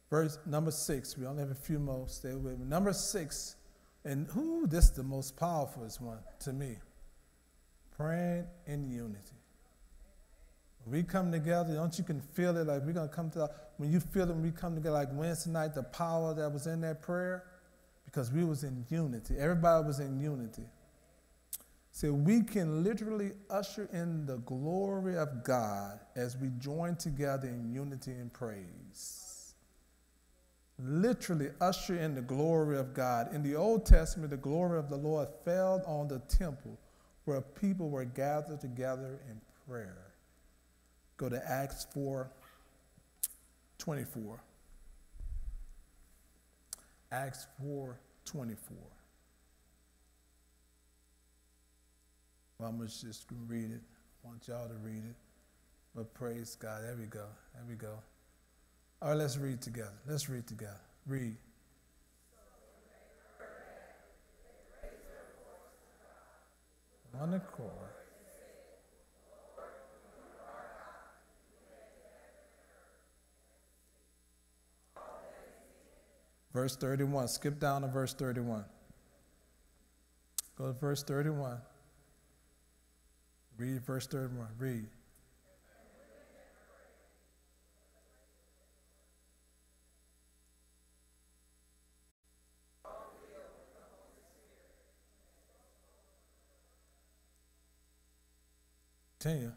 Verse number six, we only have a few more, stay with me. Number six, and who, this is the most powerful one to me. Praying in unity. When we come together, don't you can feel it like we're gonna come to when you feel it when we come together like Wednesday night, the power that was in that prayer, because we was in unity. Everybody was in unity. So we can literally usher in the glory of God as we join together in unity and praise. Literally usher in the glory of God. In the Old Testament, the glory of the Lord fell on the temple where people were gathered together in prayer. Go to Acts 4 24. Acts 4 24. Well, I'm just going to read it. I want y'all to read it. But praise God. There we go. There we go. All right, let's read together. Let's read together. Read. One accord. Verse 31. Skip down to verse 31. Go to verse 31. Read verse 31. Read. Continue.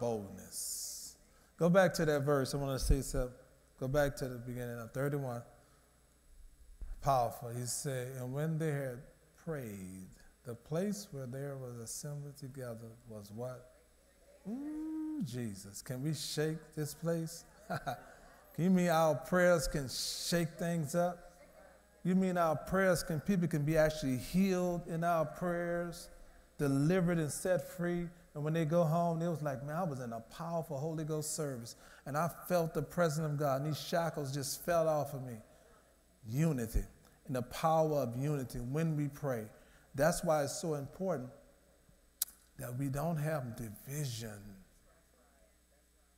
Boldness. Go back to that verse. I want to say something. Go back to the beginning of 31. Powerful. He said, And when they had prayed, the place where there was assembled together was what? Ooh, Jesus. Can we shake this place? you mean our prayers can shake things up? You mean our prayers can, people can be actually healed in our prayers, delivered and set free? And when they go home, they was like, man, I was in a powerful Holy Ghost service and I felt the presence of God. And these shackles just fell off of me. Unity and the power of unity when we pray. That's why it's so important that we don't have division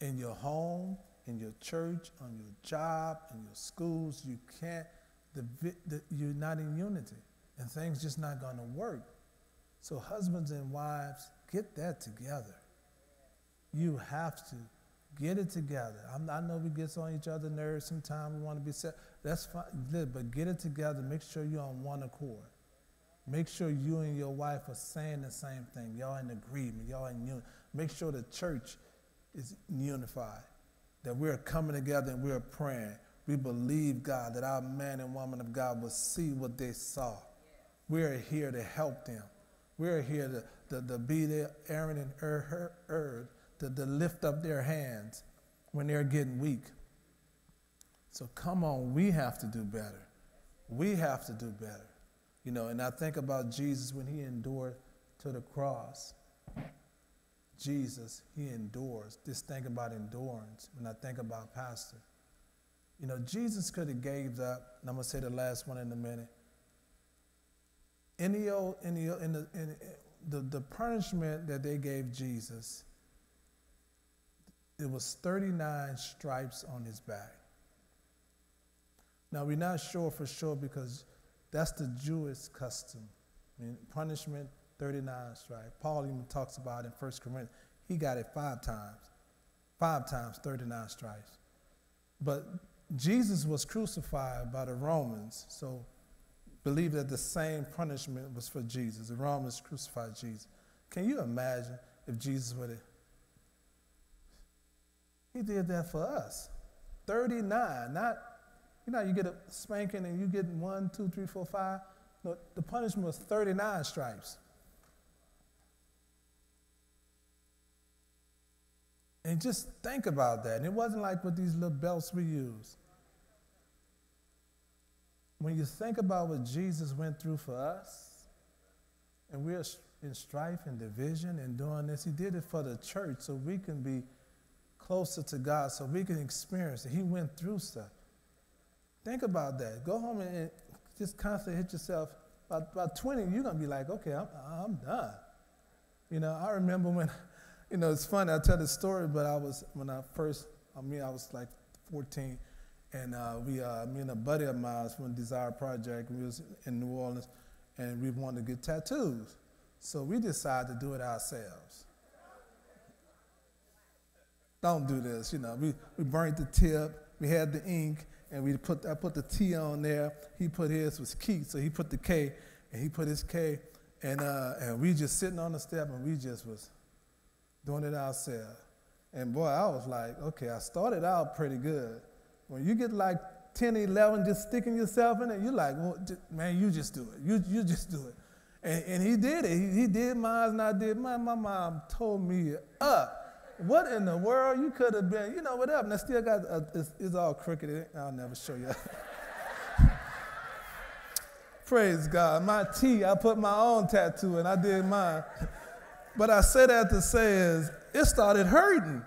in your home, in your church, on your job, in your schools. You can't, the, the, you're not in unity, and things just not going to work. So, husbands and wives, get that together. You have to get it together. I'm, i know we get on each other's nerves sometimes. We want to be set. That's fine, but get it together. Make sure you're on one accord. Make sure you and your wife are saying the same thing. Y'all in agreement. Y'all in unity. Make sure the church is unified. That we're coming together and we're praying. We believe, God, that our man and woman of God will see what they saw. We're here to help them. We're here to, to, to be there, Aaron and Hur, Hur, to, to lift up their hands when they're getting weak. So come on, we have to do better. We have to do better. You know, and I think about Jesus when he endured to the cross. Jesus, he endures. Just think about endurance when I think about Pastor. You know, Jesus could have gave up, and I'm going to say the last one in a minute. In the, old, in the, in the, in the, the punishment that they gave Jesus, it was 39 stripes on his back. Now, we're not sure for sure because that's the Jewish custom. I mean, punishment, 39 stripes. Paul even talks about in 1 Corinthians, he got it five times. Five times, 39 stripes. But Jesus was crucified by the Romans, so believe that the same punishment was for Jesus. The Romans crucified Jesus. Can you imagine if Jesus would have? He did that for us. 39, not you know, you get a spanking and you get one, two, three, four, five. No, the punishment was 39 stripes. And just think about that. And it wasn't like with these little belts we use. When you think about what Jesus went through for us, and we're in strife and division and doing this, he did it for the church so we can be closer to God so we can experience it. He went through stuff. Think about that. Go home and just constantly hit yourself. About, about 20, you're going to be like, okay, I'm, I'm done. You know, I remember when, you know, it's funny, I tell this story, but I was, when I first, I mean, I was like 14, and uh, we, uh, me and a buddy of mine from Desire Project, we was in New Orleans, and we wanted to get tattoos. So we decided to do it ourselves. Don't do this, you know. We, we burnt the tip, we had the ink, and we put I put the T on there. He put his was Keith, so he put the K, and he put his K, and uh, and we just sitting on the step, and we just was doing it ourselves. And boy, I was like, okay, I started out pretty good. When you get like 10, 11, just sticking yourself in it, you're like, well, man, you just do it. You, you just do it. And, and he did it. He, he did mine and I did mine. My mom told me up. What in the world? You could have been, you know, whatever. And I still got, a, uh, it's, it's all crooked. I'll never show you. Praise God. My T, I put my own tattoo and I did mine. But I say that to say is, it started hurting.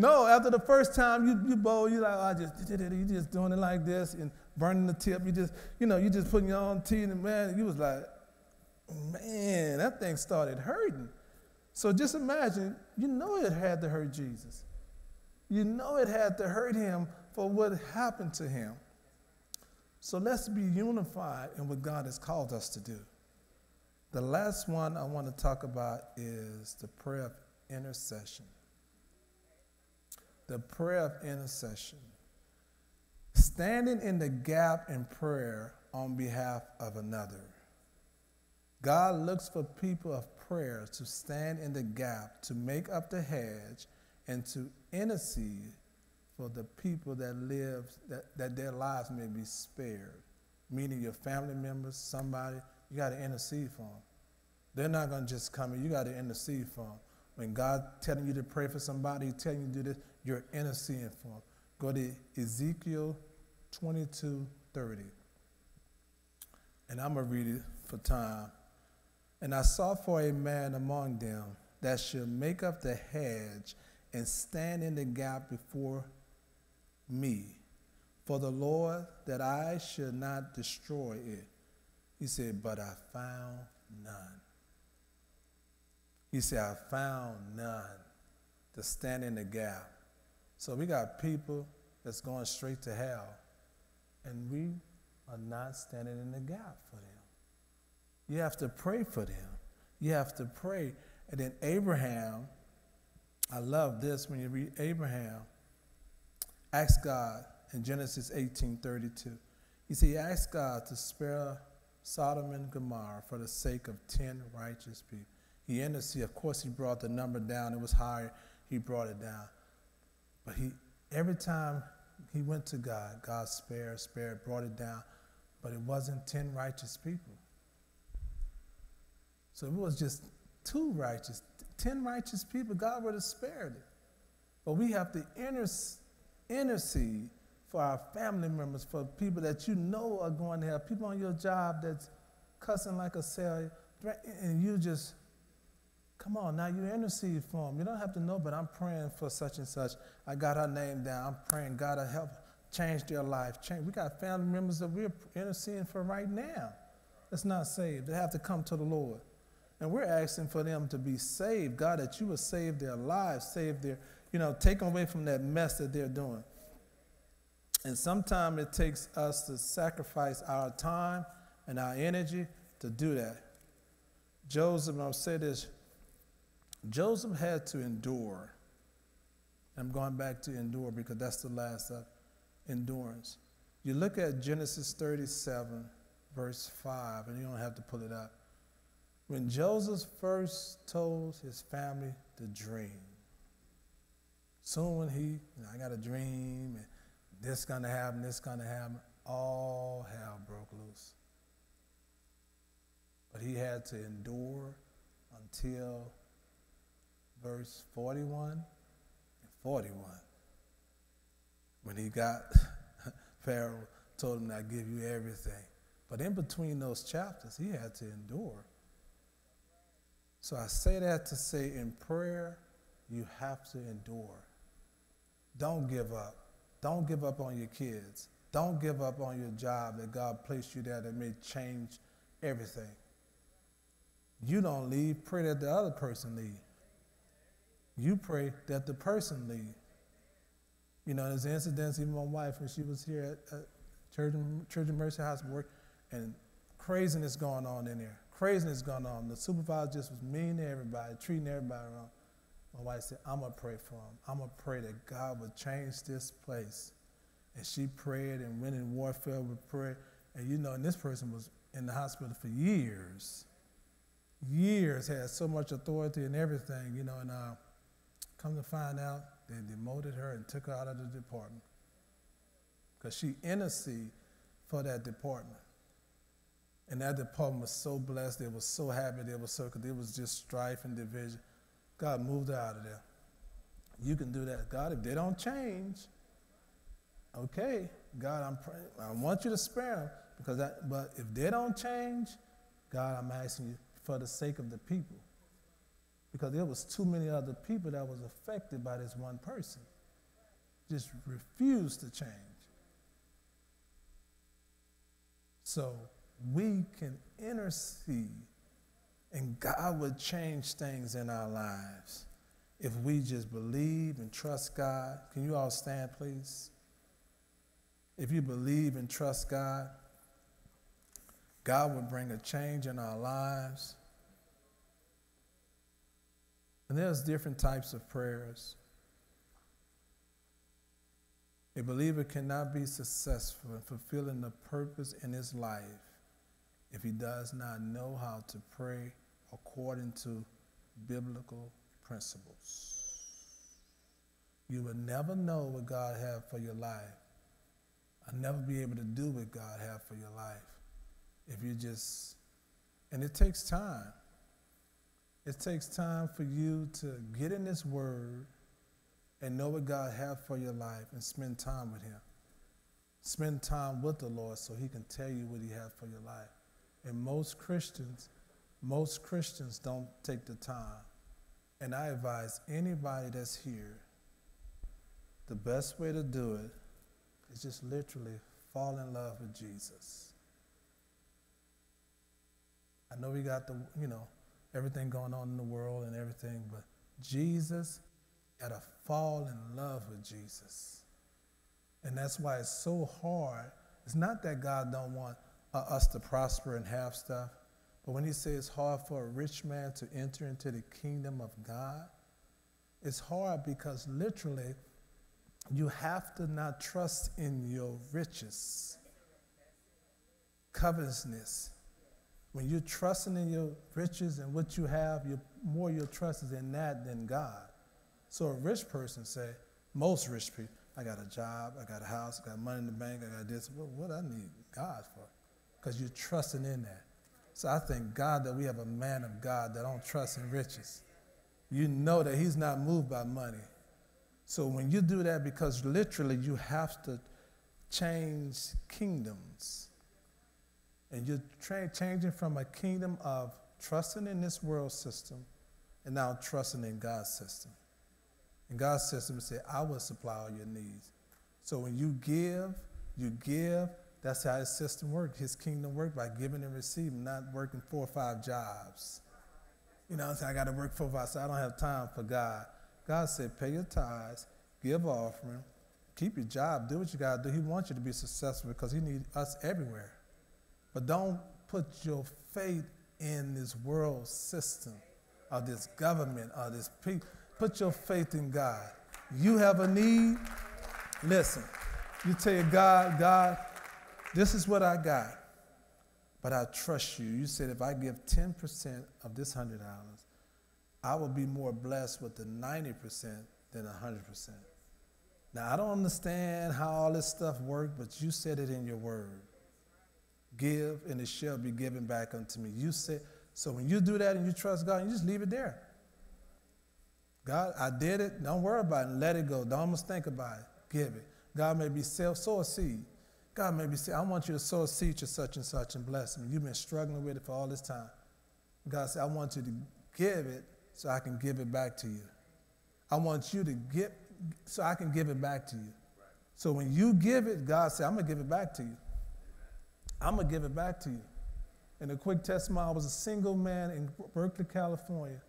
No, after the first time you, you bowl, you like, oh, I just. You just doing it like this and burning the tip. You just, you know, you just putting your own T and man, you was like, man, that thing started hurting. So just imagine, you know it had to hurt Jesus. You know it had to hurt him for what happened to him. So let's be unified in what God has called us to do. The last one I want to talk about is the prayer of intercession. The prayer of intercession. Standing in the gap in prayer on behalf of another. God looks for people of prayer to stand in the gap, to make up the hedge, and to intercede for the people that live, that, that their lives may be spared. Meaning your family members, somebody, you got to intercede for them. They're not going to just come in, you got to intercede for them. When God telling you to pray for somebody, telling you to do this, you're interceding for. Go to Ezekiel 22 30. And I'm going to read it for time. And I saw for a man among them that should make up the hedge and stand in the gap before me for the Lord that I should not destroy it. He said, But I found none. He said, I found none to stand in the gap. So we got people that's going straight to hell, and we are not standing in the gap for them. You have to pray for them. You have to pray. And then Abraham, I love this when you read Abraham, asked God in Genesis 18 32. He said, He asked God to spare Sodom and Gomorrah for the sake of 10 righteous people. He interceded. Of course, he brought the number down. It was higher. He brought it down. But he, every time he went to God, God spared, spared, brought it down. But it wasn't 10 righteous people. So if it was just two righteous, 10 righteous people, God would have spared it. But we have to intercede for our family members, for people that you know are going to have, people on your job that's cussing like a sailor, and you just, come on, now you intercede for them. You don't have to know, but I'm praying for such and such. I got her name down. I'm praying God to help change their life. Change. We got family members that we're interceding for right now that's not saved. They have to come to the Lord. And we're asking for them to be saved. God, that you would save their lives, save their, you know, take away from that mess that they're doing. And sometimes it takes us to sacrifice our time and our energy to do that. Joseph, I'll say this Joseph had to endure. I'm going back to endure because that's the last of endurance. You look at Genesis 37, verse 5, and you don't have to pull it up. When Joseph first told his family the dream, soon when he, you know, I got a dream, and this gonna happen, this gonna happen, all hell broke loose. But he had to endure until verse 41 and 41. When he got, Pharaoh told him, I give you everything. But in between those chapters, he had to endure. So I say that to say in prayer, you have to endure. Don't give up. Don't give up on your kids. Don't give up on your job that God placed you there that may change everything. You don't leave, pray that the other person leave. You pray that the person leave. You know, there's incidents, even my wife, when she was here at, at Church, Church of Mercy House work, and craziness going on in there. Craziness going on. The supervisor just was mean to everybody, treating everybody wrong. My wife said, I'm going to pray for him. I'm going to pray that God would change this place. And she prayed and went in warfare with prayer. And you know, and this person was in the hospital for years. Years, had so much authority and everything, you know, and uh, come to find out, they demoted her and took her out of the department. Because she interceded for that department. And that department was so blessed, they were so happy, they were so, it was just strife and division. God moved her out of there. You can do that. God, if they don't change, okay, God, I'm praying. I want you to spare them because that, but if they don't change, God, I'm asking you for the sake of the people. Because there was too many other people that was affected by this one person. Just refused to change. So we can intercede and God would change things in our lives if we just believe and trust God. Can you all stand, please? If you believe and trust God, God will bring a change in our lives. And there's different types of prayers. A believer cannot be successful in fulfilling the purpose in his life if he does not know how to pray according to biblical principles. You will never know what God has for your life. I'll never be able to do what God has for your life if you just, and it takes time. It takes time for you to get in this word and know what God has for your life and spend time with Him. Spend time with the Lord so He can tell you what He has for your life. And most Christians, most Christians don't take the time. And I advise anybody that's here, the best way to do it is just literally fall in love with Jesus. I know we got the, you know, everything going on in the world and everything, but Jesus, got to fall in love with Jesus. And that's why it's so hard. It's not that God don't want uh, us to prosper and have stuff. But when he says it's hard for a rich man to enter into the kingdom of God, it's hard because literally you have to not trust in your riches, covetousness. When you're trusting in your riches and what you have, more your trust is in that than God. So a rich person say, most rich people, I got a job, I got a house, I got money in the bank, I got this. What, what I need God for? Because you're trusting in that. So I thank God that we have a man of God that don't trust in riches. You know that he's not moved by money. So when you do that, because literally you have to change kingdoms. And you're tra- changing from a kingdom of trusting in this world system and now trusting in God's system. And God's system said, I will supply all your needs. So when you give, you give that's how his system worked. His kingdom worked by giving and receiving, not working four or five jobs. You know what I'm saying? I got to work four or five, so I don't have time for God. God said, pay your tithes, give offering, keep your job, do what you got to do. He wants you to be successful because he needs us everywhere. But don't put your faith in this world system or this government or this people. Put your faith in God. You have a need, listen. You tell your God, God, this is what I got, but I trust you. You said if I give 10% of this $100, I will be more blessed with the 90% than 100%. Now, I don't understand how all this stuff works, but you said it in your word. Give, and it shall be given back unto me. You said, so when you do that and you trust God, you just leave it there. God, I did it. Don't worry about it. Let it go. Don't almost think about it. Give it. God may be self sow a seed. God may be say, I want you to sow a seed to such and such and bless me. You've been struggling with it for all this time. God said, I want you to give it so I can give it back to you. I want you to get so I can give it back to you. So when you give it, God said, I'm gonna give it back to you. I'm gonna give it back to you. And a quick testimony, I was a single man in Berkeley, California,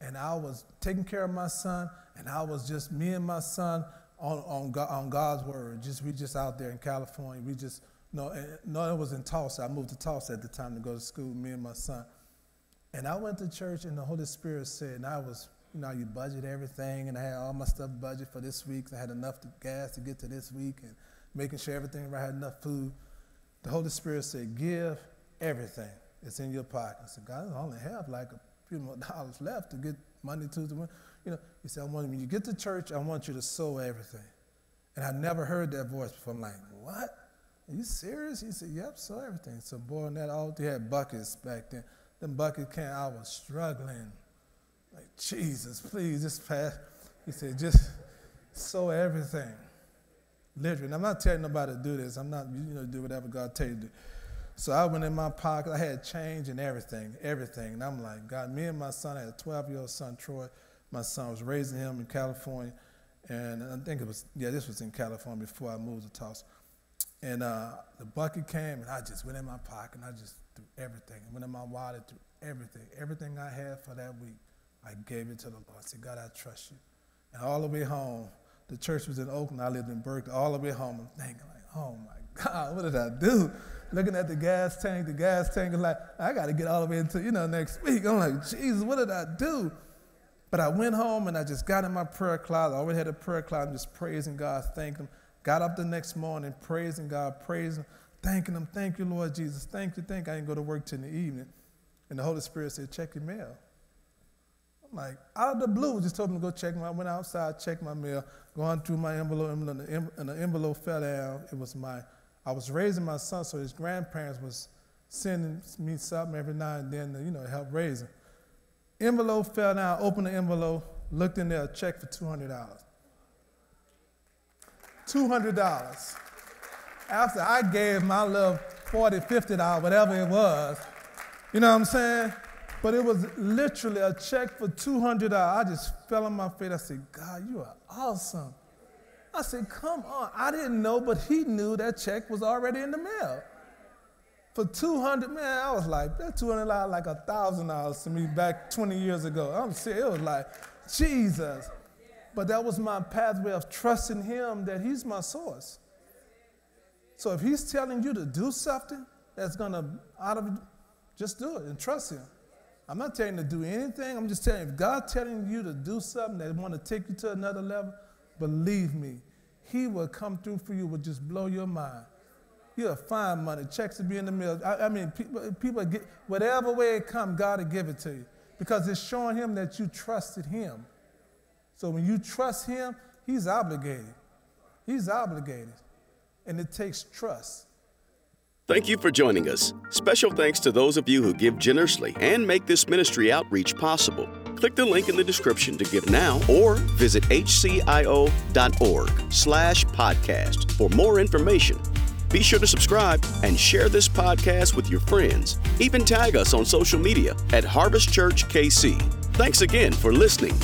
and I was taking care of my son, and I was just me and my son on, on, God, on God's word. Just we just out there in California. We just no, eh, no, it was in Tulsa. I moved to Tulsa at the time to go to school, me and my son. And I went to church, and the Holy Spirit said, and I was, you know, you budget everything, and I had all my stuff budget for this week. I had enough to, gas to get to this week, and making sure everything right, I had enough food. The Holy Spirit said, give everything. It's in your pocket. I said, God, I only have like a few more dollars left to get money to the, you know. He said, I want when you get to church, I want you to sow everything. And I never heard that voice before. I'm like, what? Are you serious? He said, Yep, sow everything. So boy, that altar, had buckets back then. Them bucket can I was struggling. Like, Jesus, please, just pass. He said, just sow everything. Literally. And I'm not telling nobody to do this. I'm not, you know, do whatever God tell you to do. So I went in my pocket. I had change and everything, everything. And I'm like, God, me and my son, I had a 12 year old son, Troy. My son was raising him in California. And I think it was, yeah, this was in California before I moved to Tulsa. And uh, the bucket came, and I just went in my pocket, and I just threw everything. I went in my wallet, threw everything. Everything I had for that week, I gave it to the Lord. I said, God, I trust you. And all the way home, the church was in Oakland. I lived in Berkeley. All the way home, I'm thinking, like, oh my God, what did I do? Looking at the gas tank, the gas tank is like, I got to get all the way into, you know, next week. I'm like, Jesus, what did I do? But I went home and I just got in my prayer closet. I already had a prayer closet, I'm just praising God, thanking Him. Got up the next morning, praising God, praising, thanking Him. Thank you, Lord Jesus. Thank you, thank you. I didn't go to work till the evening. And the Holy Spirit said, check your mail. Like, out of the blue, just told me to go check my, I went outside, checked my mail, going through my envelope, and the envelope fell down. It was my, I was raising my son, so his grandparents was sending me something every now and then to, you know, help raise him. Envelope fell down, opened the envelope, looked in there, a check for $200. $200. After I gave my love 40 $50, whatever it was, you know what I'm saying? But it was literally a check for $200. I just fell on my face. I said, God, you are awesome. I said, come on. I didn't know, but he knew that check was already in the mail. For 200, man, I was like, that $200 like $1,000 to me back 20 years ago. I'm serious. It was like, Jesus. But that was my pathway of trusting Him that He's my source. So if He's telling you to do something that's going to, out of just do it and trust Him. I'm not telling you to do anything. I'm just telling you, if God's telling you to do something that want to take you to another level, believe me, He will come through for you, will just blow your mind. You'll find money, checks will be in the mail. I, I mean, people, people get, whatever way it comes, God will give it to you because it's showing Him that you trusted Him. So when you trust Him, He's obligated. He's obligated. And it takes trust. Thank you for joining us. Special thanks to those of you who give generously and make this ministry outreach possible. Click the link in the description to give now or visit hcio.org slash podcast for more information. Be sure to subscribe and share this podcast with your friends. Even tag us on social media at Harvest Church KC. Thanks again for listening